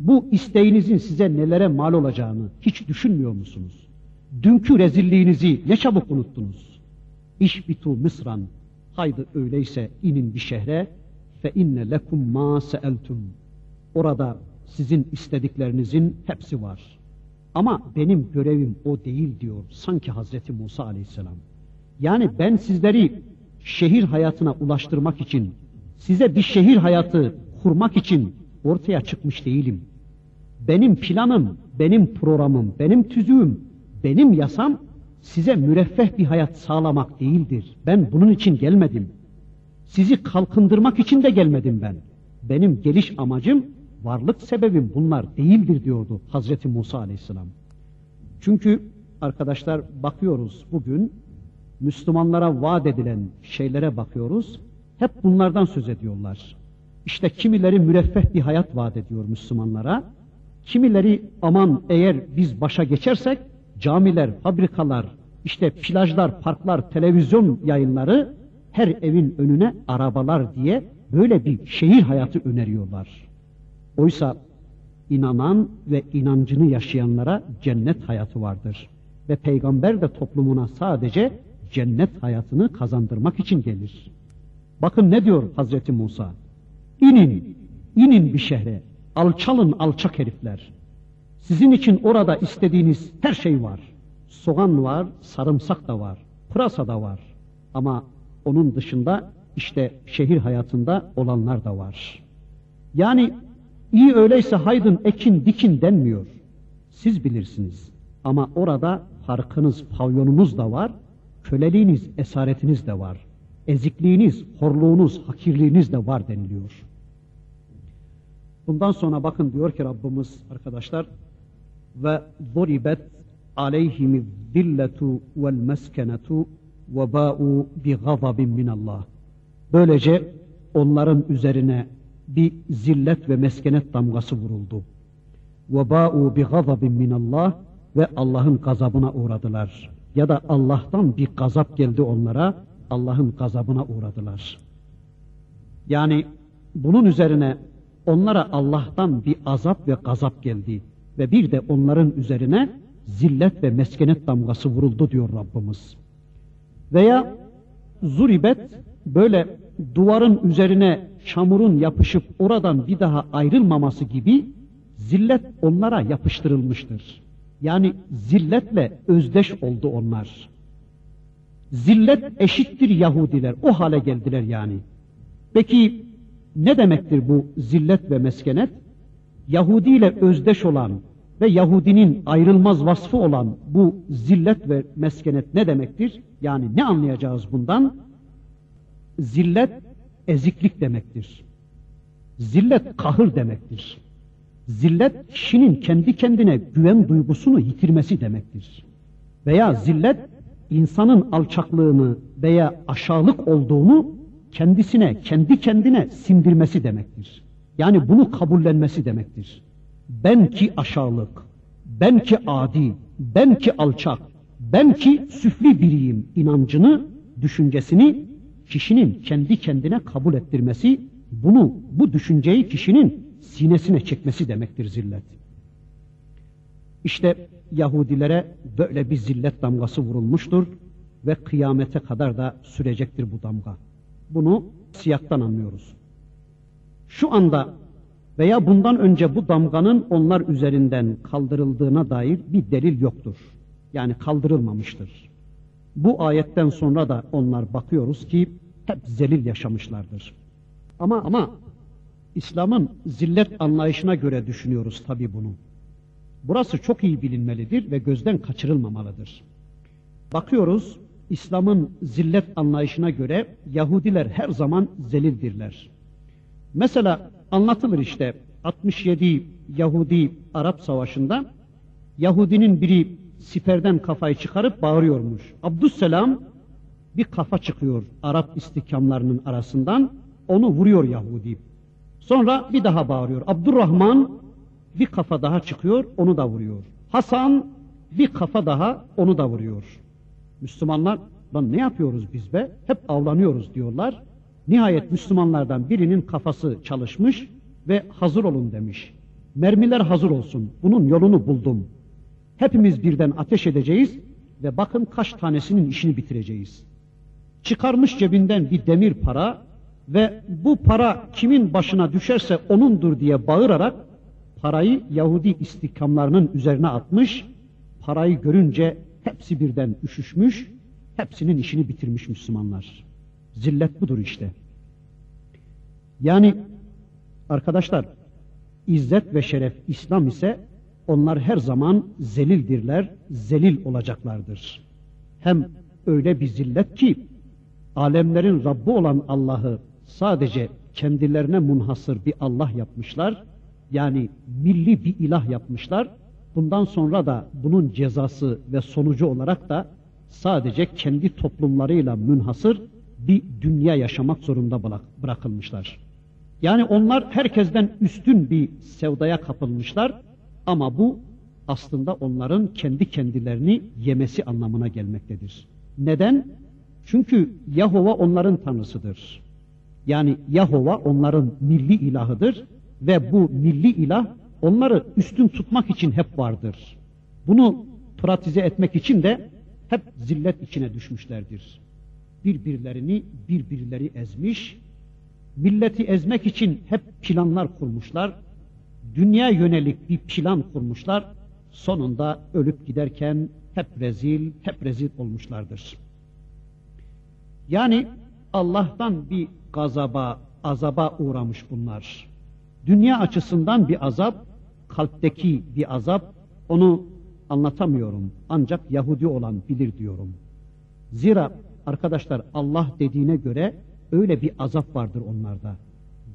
Bu isteğinizin size nelere mal olacağını hiç düşünmüyor musunuz? Dünkü rezilliğinizi ne çabuk unuttunuz? İş bitu Mısran. Haydi öyleyse inin bir şehre fe inne lekum ma seeltum. Orada sizin istediklerinizin hepsi var. Ama benim görevim o değil diyor sanki Hazreti Musa aleyhisselam. Yani ben sizleri şehir hayatına ulaştırmak için, size bir şehir hayatı kurmak için ortaya çıkmış değilim. Benim planım, benim programım, benim tüzüğüm, benim yasam size müreffeh bir hayat sağlamak değildir. Ben bunun için gelmedim. Sizi kalkındırmak için de gelmedim ben. Benim geliş amacım, varlık sebebim bunlar değildir diyordu Hazreti Musa aleyhisselam. Çünkü arkadaşlar bakıyoruz bugün Müslümanlara vaat edilen şeylere bakıyoruz. Hep bunlardan söz ediyorlar. İşte kimileri müreffeh bir hayat vaat ediyor Müslümanlara. Kimileri aman eğer biz başa geçersek camiler, fabrikalar, işte plajlar, parklar, televizyon yayınları her evin önüne arabalar diye böyle bir şehir hayatı öneriyorlar. Oysa inanan ve inancını yaşayanlara cennet hayatı vardır. Ve peygamber de toplumuna sadece cennet hayatını kazandırmak için gelir. Bakın ne diyor Hazreti Musa? İnin, inin bir şehre, alçalın alçak herifler. Sizin için orada istediğiniz her şey var. Soğan var, sarımsak da var, pırasa da var. Ama onun dışında işte şehir hayatında olanlar da var. Yani iyi öyleyse haydın ekin dikin denmiyor. Siz bilirsiniz. Ama orada farkınız, pavyonunuz da var, köleliğiniz, esaretiniz de var. Ezikliğiniz, horluğunuz, hakirliğiniz de var deniliyor. Bundan sonra bakın diyor ki Rabbimiz arkadaşlar ve zuribet aleyhimi zilletu vel meskenetu ve ba'u bi gazabin minallah. Böylece onların üzerine bir zillet ve meskenet damgası vuruldu. Ba'u bi gazabin minallah ve Allah'ın gazabına uğradılar. Ya da Allah'tan bir gazap geldi onlara, Allah'ın gazabına uğradılar. Yani bunun üzerine onlara Allah'tan bir azap ve gazap geldi ve bir de onların üzerine zillet ve meskenet damgası vuruldu diyor Rabbimiz. Veya zuribet böyle duvarın üzerine çamurun yapışıp oradan bir daha ayrılmaması gibi zillet onlara yapıştırılmıştır. Yani zilletle özdeş oldu onlar. Zillet eşittir Yahudiler. O hale geldiler yani. Peki ne demektir bu zillet ve meskenet? Yahudi ile özdeş olan ve Yahudinin ayrılmaz vasfı olan bu zillet ve meskenet ne demektir? Yani ne anlayacağız bundan? Zillet eziklik demektir. Zillet kahır demektir. Zillet kişinin kendi kendine güven duygusunu yitirmesi demektir. Veya zillet insanın alçaklığını veya aşağılık olduğunu kendisine, kendi kendine sindirmesi demektir. Yani bunu kabullenmesi demektir. Ben ki aşağılık, ben ki adi, ben ki alçak, ben ki süfli biriyim inancını, düşüncesini kişinin kendi kendine kabul ettirmesi, bunu, bu düşünceyi kişinin sinesine çekmesi demektir zillet. İşte Yahudilere böyle bir zillet damgası vurulmuştur ve kıyamete kadar da sürecektir bu damga. Bunu siyaktan anlıyoruz. Şu anda veya bundan önce bu damganın onlar üzerinden kaldırıldığına dair bir delil yoktur. Yani kaldırılmamıştır. Bu ayetten sonra da onlar bakıyoruz ki hep zelil yaşamışlardır. Ama ama İslam'ın zillet anlayışına göre düşünüyoruz tabi bunu. Burası çok iyi bilinmelidir ve gözden kaçırılmamalıdır. Bakıyoruz İslam'ın zillet anlayışına göre Yahudiler her zaman zelildirler. Mesela anlatılır işte 67 Yahudi Arap Savaşı'nda Yahudinin biri siperden kafayı çıkarıp bağırıyormuş. Abdüsselam bir kafa çıkıyor Arap istikamlarının arasından onu vuruyor Yahudi. Sonra bir daha bağırıyor. Abdurrahman bir kafa daha çıkıyor onu da vuruyor. Hasan bir kafa daha onu da vuruyor. Müslümanlar lan ne yapıyoruz biz be? Hep avlanıyoruz diyorlar. Nihayet Müslümanlardan birinin kafası çalışmış ve hazır olun demiş. Mermiler hazır olsun. Bunun yolunu buldum. Hepimiz birden ateş edeceğiz ve bakın kaç tanesinin işini bitireceğiz. Çıkarmış cebinden bir demir para ve bu para kimin başına düşerse onundur diye bağırarak parayı Yahudi istikamlarının üzerine atmış. Parayı görünce hepsi birden üşüşmüş, hepsinin işini bitirmiş Müslümanlar. Zillet budur işte. Yani arkadaşlar izzet ve şeref İslam ise onlar her zaman zelildirler, zelil olacaklardır. Hem öyle bir zillet ki alemlerin Rabbi olan Allah'ı sadece kendilerine munhasır bir Allah yapmışlar. Yani milli bir ilah yapmışlar. Bundan sonra da bunun cezası ve sonucu olarak da sadece kendi toplumlarıyla münhasır bir dünya yaşamak zorunda bırakılmışlar. Yani onlar herkesten üstün bir sevdaya kapılmışlar ama bu aslında onların kendi kendilerini yemesi anlamına gelmektedir. Neden? Çünkü Yahova onların tanrısıdır. Yani Yahova onların milli ilahıdır ve bu milli ilah onları üstün tutmak için hep vardır. Bunu pratize etmek için de hep zillet içine düşmüşlerdir. Birbirlerini birbirleri ezmiş, milleti ezmek için hep planlar kurmuşlar, dünya yönelik bir plan kurmuşlar, sonunda ölüp giderken hep rezil, hep rezil olmuşlardır. Yani Allah'tan bir gazaba, azaba uğramış bunlar. Dünya açısından bir azap, kalpteki bir azap, onu anlatamıyorum. Ancak Yahudi olan bilir diyorum. Zira arkadaşlar Allah dediğine göre öyle bir azap vardır onlarda.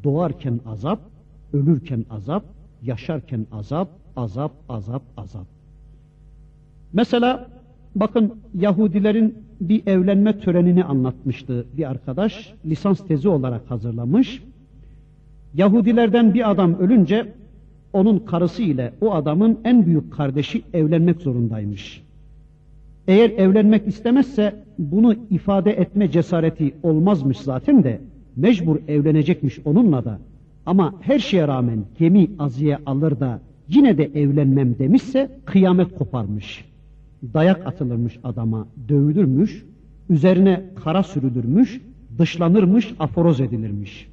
Doğarken azap, ölürken azap, yaşarken azap, azap, azap, azap. Mesela bakın Yahudilerin bir evlenme törenini anlatmıştı bir arkadaş. Lisans tezi olarak hazırlamış. Yahudilerden bir adam ölünce onun karısı ile o adamın en büyük kardeşi evlenmek zorundaymış. Eğer evlenmek istemezse bunu ifade etme cesareti olmazmış zaten de mecbur evlenecekmiş onunla da. Ama her şeye rağmen gemi aziye alır da yine de evlenmem demişse kıyamet koparmış. Dayak atılırmış adama, dövülürmüş, üzerine kara sürülürmüş, dışlanırmış, aforoz edilirmiş.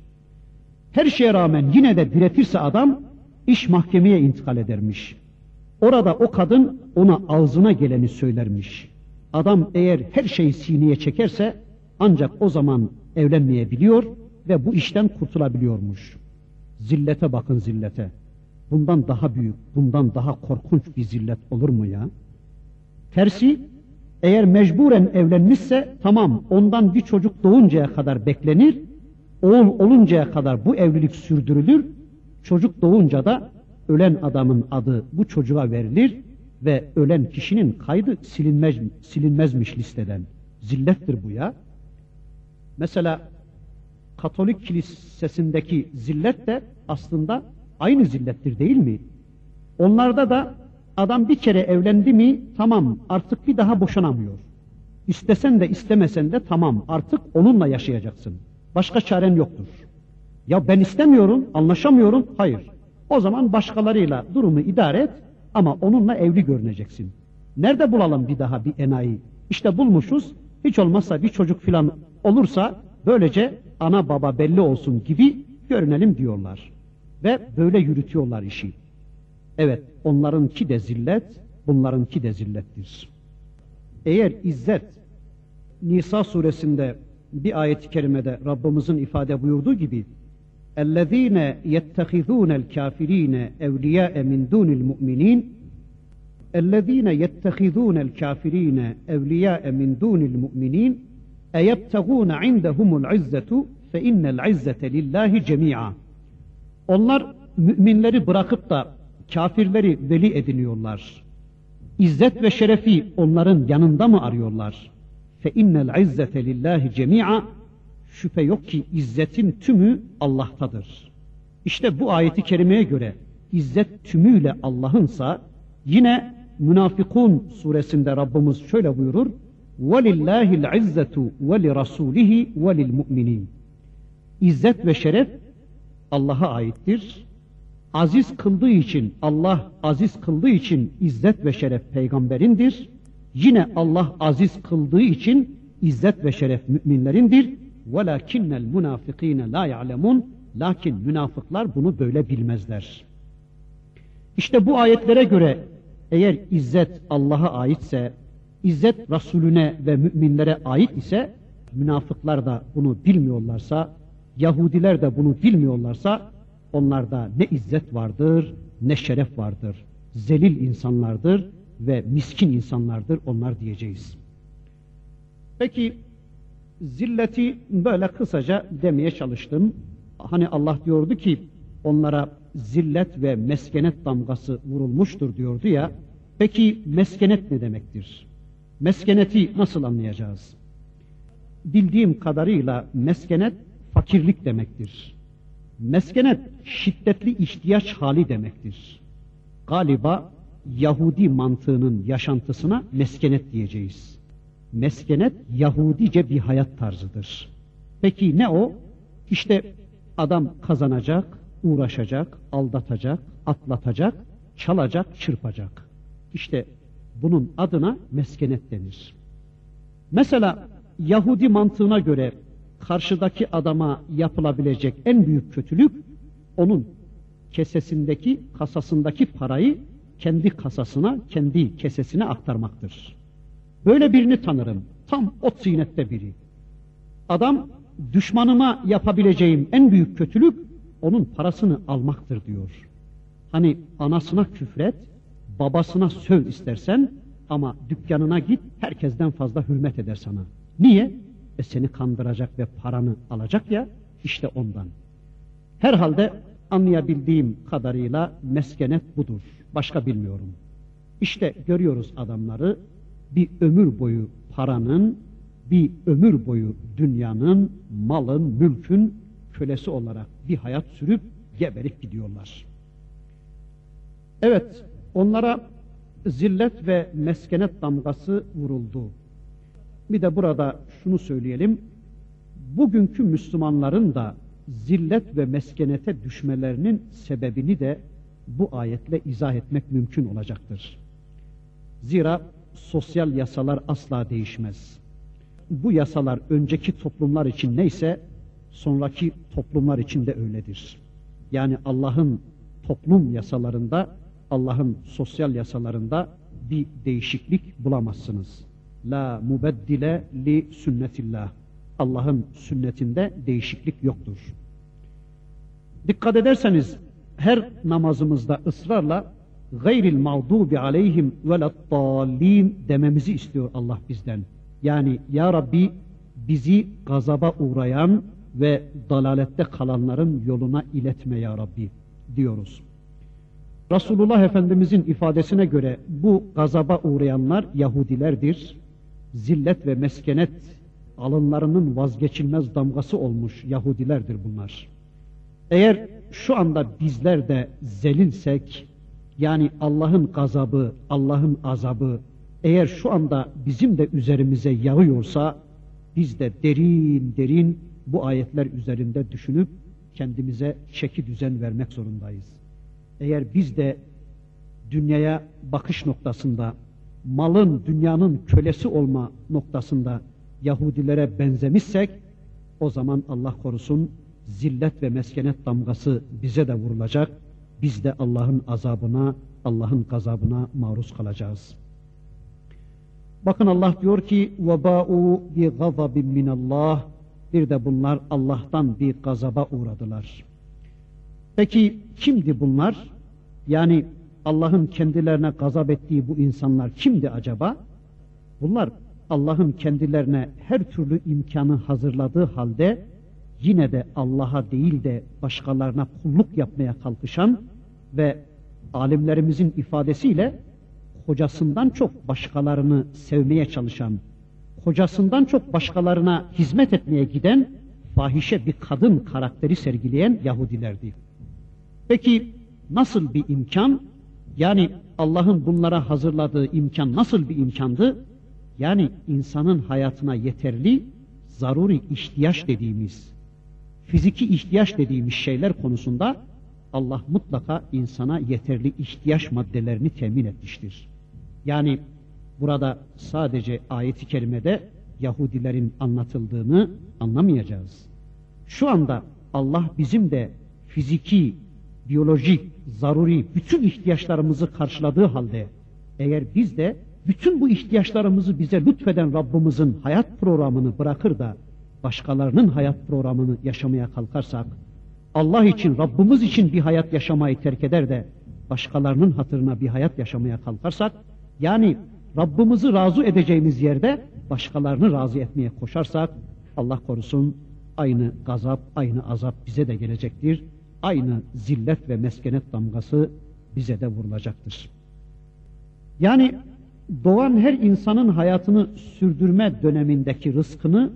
Her şeye rağmen yine de diretirse adam iş mahkemeye intikal edermiş. Orada o kadın ona ağzına geleni söylermiş. Adam eğer her şeyi sineye çekerse ancak o zaman evlenmeyebiliyor ve bu işten kurtulabiliyormuş. Zillete bakın zillete. Bundan daha büyük, bundan daha korkunç bir zillet olur mu ya? Tersi, eğer mecburen evlenmişse tamam ondan bir çocuk doğuncaya kadar beklenir, oğul oluncaya kadar bu evlilik sürdürülür, çocuk doğunca da ölen adamın adı bu çocuğa verilir ve ölen kişinin kaydı silinmez, silinmezmiş listeden. Zillettir bu ya. Mesela Katolik kilisesindeki zillet de aslında aynı zillettir değil mi? Onlarda da adam bir kere evlendi mi tamam artık bir daha boşanamıyor. İstesen de istemesen de tamam artık onunla yaşayacaksın. Başka çaren yoktur. Ya ben istemiyorum, anlaşamıyorum. Hayır. O zaman başkalarıyla durumu idare et. ama onunla evli görüneceksin. Nerede bulalım bir daha bir enayi? İşte bulmuşuz, hiç olmazsa bir çocuk filan olursa böylece ana baba belli olsun gibi görünelim diyorlar. Ve böyle yürütüyorlar işi. Evet, onlarınki de zillet, bunlarınki de zillettir. Eğer izzet, Nisa suresinde bir ayet-i kerimede Rabbimizin ifade buyurduğu gibi اَلَّذ۪ينَ يَتَّخِذُونَ الْكَافِر۪ينَ اَوْلِيَاءَ مِنْ دُونِ الْمُؤْمِنِينَ اَلَّذ۪ينَ يَتَّخِذُونَ الْكَافِر۪ينَ اَوْلِيَاءَ مِنْ دُونِ الْمُؤْمِنِينَ اَيَبْتَغُونَ عِنْدَهُمُ الْعِزَّةُ فَاِنَّ الْعِزَّةَ لِلّٰهِ جَمِيعًا Onlar müminleri bırakıp da kafirleri veli ediniyorlar. İzzet ve şerefi onların yanında mı arıyorlar? فَاِنَّ الْعِزَّةَ لِلّٰهِ جَمِيعًا Şüphe yok ki izzetin tümü Allah'tadır. İşte bu ayeti kerimeye göre izzet tümüyle Allah'ınsa yine Münafıkun suresinde Rabbimiz şöyle buyurur وَلِلَّهِ الْعِزَّةُ وَلِرَسُولِهِ وَلِلْمُؤْمِنِينَ İzzet ve şeref Allah'a aittir. Aziz kıldığı için, Allah aziz kıldığı için izzet ve şeref peygamberindir. Yine Allah aziz kıldığı için izzet ve şeref müminlerindir. وَلَكِنَّ الْمُنَافِق۪ينَ لَا يَعْلَمُونَ Lakin münafıklar bunu böyle bilmezler. İşte bu ayetlere göre eğer izzet Allah'a aitse, izzet Resulüne ve müminlere ait ise, münafıklar da bunu bilmiyorlarsa, Yahudiler de bunu bilmiyorlarsa, onlarda ne izzet vardır, ne şeref vardır. Zelil insanlardır ve miskin insanlardır onlar diyeceğiz. Peki zilleti böyle kısaca demeye çalıştım. Hani Allah diyordu ki onlara zillet ve meskenet damgası vurulmuştur diyordu ya. Peki meskenet ne demektir? Meskeneti nasıl anlayacağız? Bildiğim kadarıyla meskenet fakirlik demektir. Meskenet şiddetli ihtiyaç hali demektir. Galiba Yahudi mantığının yaşantısına meskenet diyeceğiz. Meskenet Yahudice bir hayat tarzıdır. Peki ne o? İşte adam kazanacak, uğraşacak, aldatacak, atlatacak, çalacak, çırpacak. İşte bunun adına meskenet denir. Mesela Yahudi mantığına göre karşıdaki adama yapılabilecek en büyük kötülük onun kesesindeki, kasasındaki parayı kendi kasasına, kendi kesesine aktarmaktır. Böyle birini tanırım. Tam o zinette biri. Adam düşmanıma yapabileceğim en büyük kötülük onun parasını almaktır diyor. Hani anasına küfret, babasına söv istersen ama dükkanına git herkesten fazla hürmet eder sana. Niye? E seni kandıracak ve paranı alacak ya işte ondan. Herhalde anlayabildiğim kadarıyla meskenet budur. Başka bilmiyorum. İşte görüyoruz adamları bir ömür boyu paranın, bir ömür boyu dünyanın, malın, mülkün kölesi olarak bir hayat sürüp geberip gidiyorlar. Evet, onlara zillet ve meskenet damgası vuruldu. Bir de burada şunu söyleyelim. Bugünkü Müslümanların da zillet ve meskenete düşmelerinin sebebini de bu ayetle izah etmek mümkün olacaktır. Zira sosyal yasalar asla değişmez. Bu yasalar önceki toplumlar için neyse sonraki toplumlar için de öyledir. Yani Allah'ın toplum yasalarında, Allah'ın sosyal yasalarında bir değişiklik bulamazsınız. La mubeddile li sünnetillah. Allah'ın sünnetinde değişiklik yoktur. Dikkat ederseniz her namazımızda ısrarla gayril mağdubi aleyhim velettallin dememizi istiyor Allah bizden. Yani ya Rabbi bizi gazaba uğrayan ve dalalette kalanların yoluna iletme ya Rabbi diyoruz. Resulullah Efendimizin ifadesine göre bu gazaba uğrayanlar Yahudilerdir. Zillet ve meskenet alınlarının vazgeçilmez damgası olmuş Yahudilerdir bunlar. Eğer şu anda bizler de zelilsek, yani Allah'ın gazabı, Allah'ın azabı eğer şu anda bizim de üzerimize yağıyorsa biz de derin derin bu ayetler üzerinde düşünüp kendimize çeki düzen vermek zorundayız. Eğer biz de dünyaya bakış noktasında, malın dünyanın kölesi olma noktasında Yahudilere benzemişsek, o zaman Allah korusun zillet ve meskenet damgası bize de vurulacak. Biz de Allah'ın azabına, Allah'ın gazabına maruz kalacağız. Bakın Allah diyor ki وَبَاءُوا بِغَضَبٍ مِّنَ اللّٰهِ Bir de bunlar Allah'tan bir gazaba uğradılar. Peki kimdi bunlar? Yani Allah'ın kendilerine gazap ettiği bu insanlar kimdi acaba? Bunlar Allah'ın kendilerine her türlü imkanı hazırladığı halde yine de Allah'a değil de başkalarına kulluk yapmaya kalkışan ve alimlerimizin ifadesiyle kocasından çok başkalarını sevmeye çalışan, kocasından çok başkalarına hizmet etmeye giden fahişe bir kadın karakteri sergileyen Yahudilerdi. Peki nasıl bir imkan? Yani Allah'ın bunlara hazırladığı imkan nasıl bir imkandı? Yani insanın hayatına yeterli, zaruri ihtiyaç dediğimiz, fiziki ihtiyaç dediğimiz şeyler konusunda Allah mutlaka insana yeterli ihtiyaç maddelerini temin etmiştir. Yani burada sadece ayeti kerimede Yahudilerin anlatıldığını anlamayacağız. Şu anda Allah bizim de fiziki, biyolojik, zaruri bütün ihtiyaçlarımızı karşıladığı halde eğer biz de bütün bu ihtiyaçlarımızı bize lütfeden Rabbimizin hayat programını bırakır da başkalarının hayat programını yaşamaya kalkarsak, Allah için, Rabbimiz için bir hayat yaşamayı terk eder de başkalarının hatırına bir hayat yaşamaya kalkarsak, yani Rabbimizi razı edeceğimiz yerde başkalarını razı etmeye koşarsak, Allah korusun aynı gazap, aynı azap bize de gelecektir. Aynı zillet ve meskenet damgası bize de vurulacaktır. Yani doğan her insanın hayatını sürdürme dönemindeki rızkını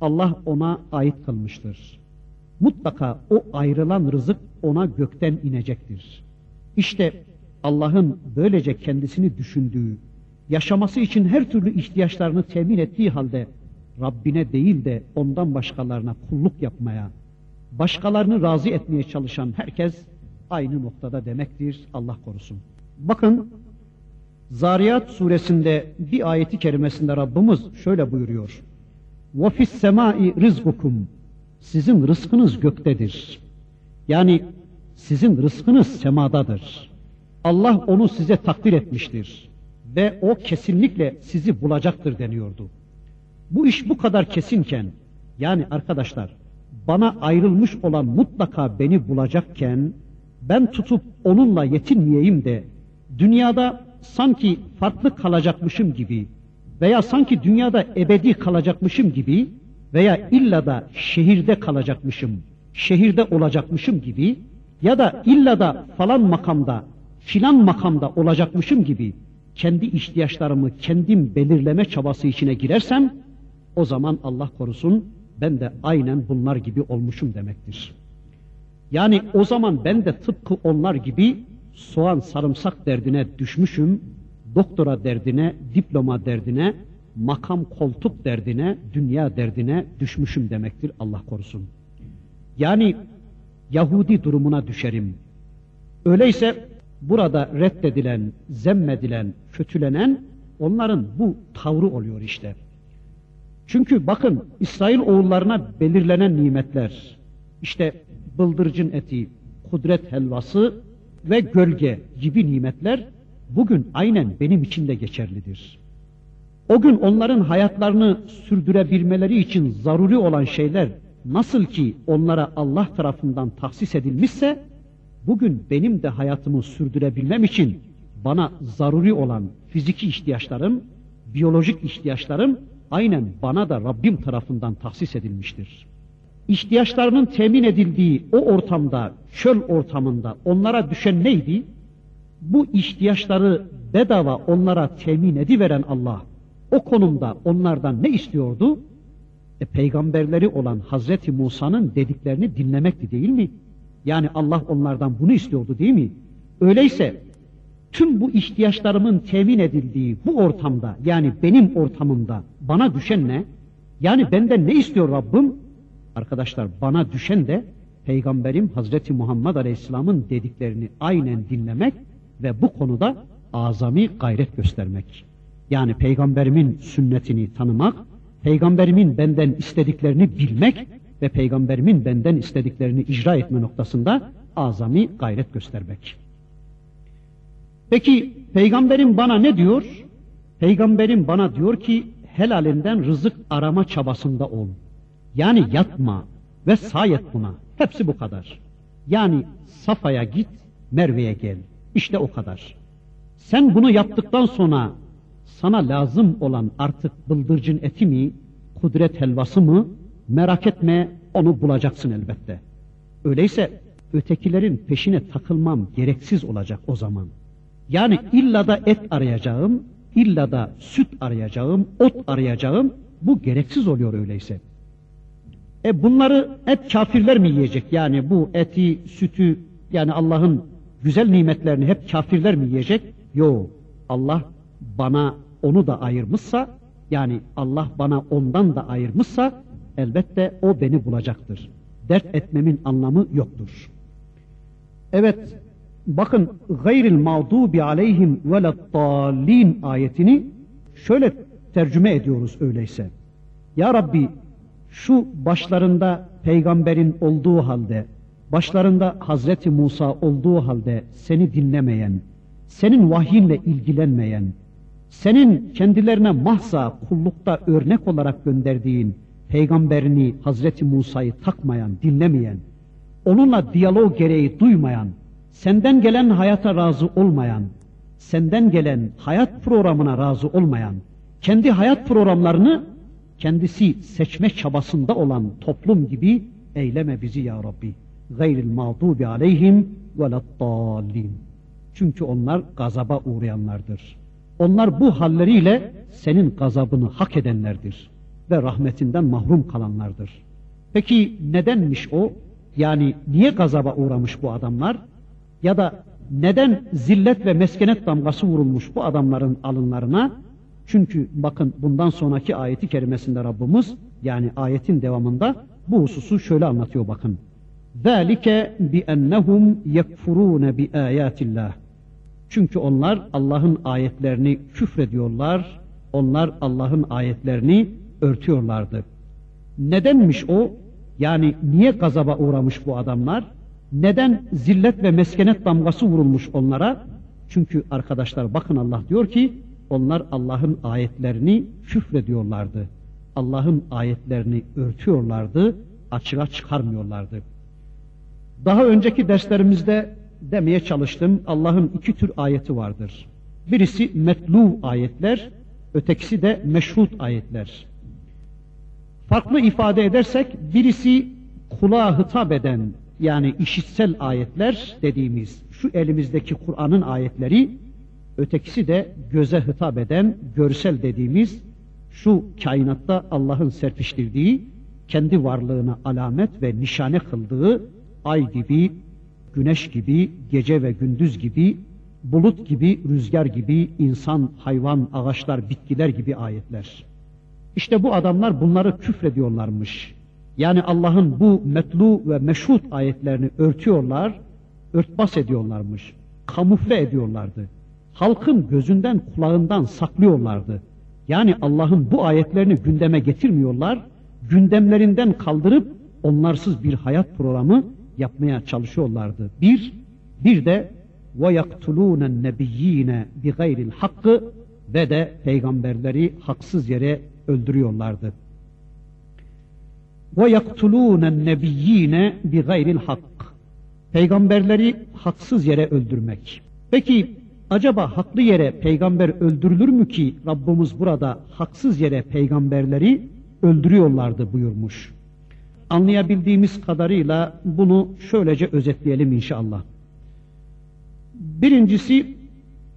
Allah ona ait kılmıştır. Mutlaka o ayrılan rızık ona gökten inecektir. İşte Allah'ın böylece kendisini düşündüğü, yaşaması için her türlü ihtiyaçlarını temin ettiği halde Rabbine değil de ondan başkalarına kulluk yapmaya, başkalarını razı etmeye çalışan herkes aynı noktada demektir Allah korusun. Bakın Zariyat suresinde bir ayeti kerimesinde Rabbimiz şöyle buyuruyor. وَفِي السَّمَاءِ رِزْقُكُمْ Sizin rızkınız göktedir. Yani sizin rızkınız semadadır. Allah onu size takdir etmiştir. Ve o kesinlikle sizi bulacaktır deniyordu. Bu iş bu kadar kesinken, yani arkadaşlar, bana ayrılmış olan mutlaka beni bulacakken, ben tutup onunla yetinmeyeyim de, dünyada sanki farklı kalacakmışım gibi veya sanki dünyada ebedi kalacakmışım gibi veya illa da şehirde kalacakmışım, şehirde olacakmışım gibi ya da illa da falan makamda, filan makamda olacakmışım gibi kendi ihtiyaçlarımı kendim belirleme çabası içine girersem o zaman Allah korusun ben de aynen bunlar gibi olmuşum demektir. Yani o zaman ben de tıpkı onlar gibi soğan sarımsak derdine düşmüşüm, doktora derdine, diploma derdine, makam koltuk derdine, dünya derdine düşmüşüm demektir Allah korusun. Yani Yahudi durumuna düşerim. Öyleyse burada reddedilen, zemmedilen, kötülenen onların bu tavrı oluyor işte. Çünkü bakın İsrail oğullarına belirlenen nimetler, işte bıldırcın eti, kudret helvası ve gölge gibi nimetler bugün aynen benim için de geçerlidir. O gün onların hayatlarını sürdürebilmeleri için zaruri olan şeyler nasıl ki onlara Allah tarafından tahsis edilmişse, bugün benim de hayatımı sürdürebilmem için bana zaruri olan fiziki ihtiyaçlarım, biyolojik ihtiyaçlarım aynen bana da Rabbim tarafından tahsis edilmiştir. İhtiyaçlarının temin edildiği o ortamda, çöl ortamında onlara düşen neydi? Bu ihtiyaçları bedava onlara temin ediveren Allah, o konumda onlardan ne istiyordu? E, peygamberleri olan Hazreti Musa'nın dediklerini dinlemekti değil mi? Yani Allah onlardan bunu istiyordu değil mi? Öyleyse tüm bu ihtiyaçlarımın temin edildiği bu ortamda yani benim ortamımda bana düşen ne? Yani benden ne istiyor Rabbim? Arkadaşlar bana düşen de Peygamberim Hazreti Muhammed Aleyhisselam'ın dediklerini aynen dinlemek ve bu konuda azami gayret göstermek. Yani peygamberimin sünnetini tanımak, peygamberimin benden istediklerini bilmek ve peygamberimin benden istediklerini icra etme noktasında azami gayret göstermek. Peki peygamberim bana ne diyor? Peygamberim bana diyor ki helalinden rızık arama çabasında ol. Yani yatma ve sayet buna. Hepsi bu kadar. Yani Safa'ya git, Merve'ye gel. İşte o kadar. Sen bunu yaptıktan sonra sana lazım olan artık bıldırcın eti mi, kudret helvası mı merak etme onu bulacaksın elbette. Öyleyse ötekilerin peşine takılmam gereksiz olacak o zaman. Yani illa da et arayacağım, illa da süt arayacağım, ot arayacağım. Bu gereksiz oluyor öyleyse. E bunları hep kafirler mi yiyecek? Yani bu eti, sütü yani Allah'ın güzel nimetlerini hep kafirler mi yiyecek? Yok. Allah bana onu da ayırmışsa yani Allah bana ondan da ayırmışsa elbette o beni bulacaktır. Dert etmemin anlamı yoktur. Evet bakın gayril mağdubi aleyhim velettallin ayetini şöyle tercüme ediyoruz öyleyse. Ya Rabbi şu başlarında peygamberin olduğu halde, başlarında Hazreti Musa olduğu halde seni dinlemeyen, senin vahyinle ilgilenmeyen, senin kendilerine mahza kullukta örnek olarak gönderdiğin peygamberini Hazreti Musa'yı takmayan, dinlemeyen, onunla diyalog gereği duymayan, senden gelen hayata razı olmayan, senden gelen hayat programına razı olmayan, kendi hayat programlarını kendisi seçme çabasında olan toplum gibi eyleme bizi ya Rabbi. Gayril mağdubi aleyhim velettallin. Çünkü onlar gazaba uğrayanlardır. Onlar bu halleriyle senin gazabını hak edenlerdir ve rahmetinden mahrum kalanlardır. Peki nedenmiş o? Yani niye gazaba uğramış bu adamlar? Ya da neden zillet ve meskenet damgası vurulmuş bu adamların alınlarına? Çünkü bakın bundan sonraki ayeti kerimesinde Rabbimiz yani ayetin devamında bu hususu şöyle anlatıyor bakın. ذَٰلِكَ بِأَنَّهُمْ يَكْفُرُونَ بِآيَاتِ اللّٰهِ Çünkü onlar Allah'ın ayetlerini küfrediyorlar, onlar Allah'ın ayetlerini örtüyorlardı. Nedenmiş o? Yani niye gazaba uğramış bu adamlar? Neden zillet ve meskenet damgası vurulmuş onlara? Çünkü arkadaşlar bakın Allah diyor ki onlar Allah'ın ayetlerini küfrediyorlardı. Allah'ın ayetlerini örtüyorlardı, açığa çıkarmıyorlardı. Daha önceki derslerimizde demeye çalıştım Allah'ın iki tür ayeti vardır. Birisi metlu ayetler, ötekisi de meşrut ayetler. Farklı ifade edersek birisi kulağa hitap eden yani işitsel ayetler dediğimiz şu elimizdeki Kur'an'ın ayetleri ötekisi de göze hitap eden görsel dediğimiz şu kainatta Allah'ın serpiştirdiği kendi varlığına alamet ve nişane kıldığı ay gibi, güneş gibi, gece ve gündüz gibi, bulut gibi, rüzgar gibi, insan, hayvan, ağaçlar, bitkiler gibi ayetler. İşte bu adamlar bunları küfrediyorlarmış. Yani Allah'ın bu metlu ve meşhut ayetlerini örtüyorlar, örtbas ediyorlarmış, kamufle ediyorlardı. Halkın gözünden kulağından saklıyorlardı. Yani Allah'ın bu ayetlerini gündeme getirmiyorlar, gündemlerinden kaldırıp onlarsız bir hayat programı yapmaya çalışıyorlardı. Bir, bir de وَيَقْتُلُونَ النَّبِيِّينَ بِغَيْرِ الْحَقِّ ve de peygamberleri haksız yere öldürüyorlardı. ve yaktulûnen nebiyyîne bi gayril hak. Peygamberleri haksız yere öldürmek. Peki acaba haklı yere peygamber öldürülür mü ki Rabbimiz burada haksız yere peygamberleri öldürüyorlardı buyurmuş. Anlayabildiğimiz kadarıyla bunu şöylece özetleyelim inşallah. Birincisi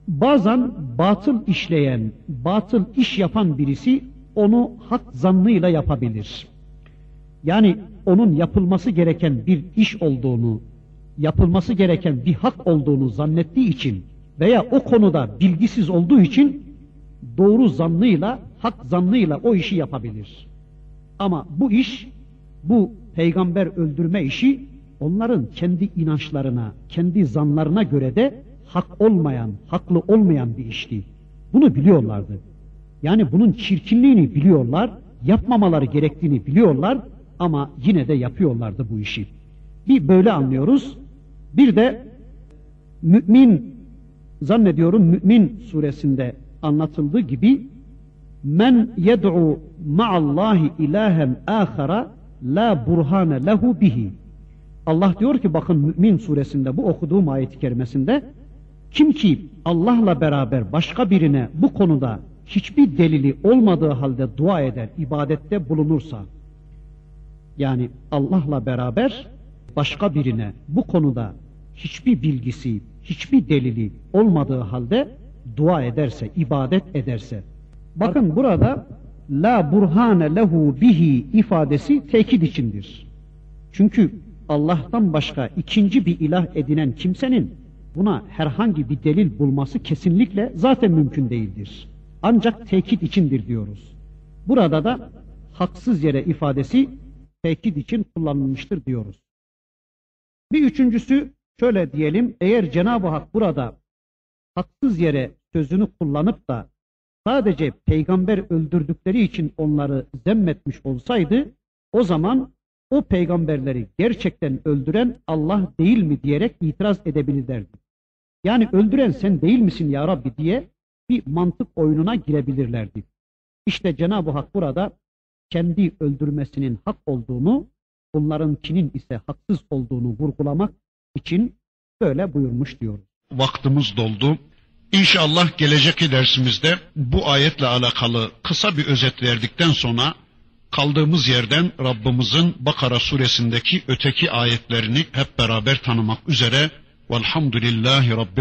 bazen batıl işleyen, batıl iş yapan birisi onu hak zannıyla yapabilir. Yani onun yapılması gereken bir iş olduğunu, yapılması gereken bir hak olduğunu zannettiği için veya o konuda bilgisiz olduğu için doğru zannıyla, hak zannıyla o işi yapabilir. Ama bu iş, bu peygamber öldürme işi onların kendi inançlarına, kendi zanlarına göre de hak olmayan, haklı olmayan bir işti. Bunu biliyorlardı. Yani bunun çirkinliğini biliyorlar, yapmamaları gerektiğini biliyorlar ama yine de yapıyorlardı bu işi. Bir böyle anlıyoruz. Bir de mümin zannediyorum mümin suresinde anlatıldığı gibi men yed'u ma'allahi ilahen ahara la burhane lehu bihi. Allah diyor ki bakın Mümin suresinde bu okuduğum ayet-i kerimesinde kim ki Allah'la beraber başka birine bu konuda hiçbir delili olmadığı halde dua eder, ibadette bulunursa yani Allah'la beraber başka birine bu konuda hiçbir bilgisi, hiçbir delili olmadığı halde dua ederse, ibadet ederse. Bakın burada la burhane lehu bihi ifadesi tekit içindir. Çünkü Allah'tan başka ikinci bir ilah edinen kimsenin buna herhangi bir delil bulması kesinlikle zaten mümkün değildir. Ancak tekit içindir diyoruz. Burada da haksız yere ifadesi tekit için kullanılmıştır diyoruz. Bir üçüncüsü şöyle diyelim eğer Cenab-ı Hak burada haksız yere sözünü kullanıp da sadece peygamber öldürdükleri için onları zemmetmiş olsaydı o zaman o peygamberleri gerçekten öldüren Allah değil mi diyerek itiraz edebilirlerdi. Yani öldüren sen değil misin ya Rabbi diye bir mantık oyununa girebilirlerdi. İşte Cenab-ı Hak burada kendi öldürmesinin hak olduğunu, bunlarınkinin ise haksız olduğunu vurgulamak için böyle buyurmuş diyoruz. Vaktimiz doldu. İnşallah gelecek dersimizde bu ayetle alakalı kısa bir özet verdikten sonra kaldığımız yerden Rabbimizin Bakara suresindeki öteki ayetlerini hep beraber tanımak üzere velhamdülillahi rabbil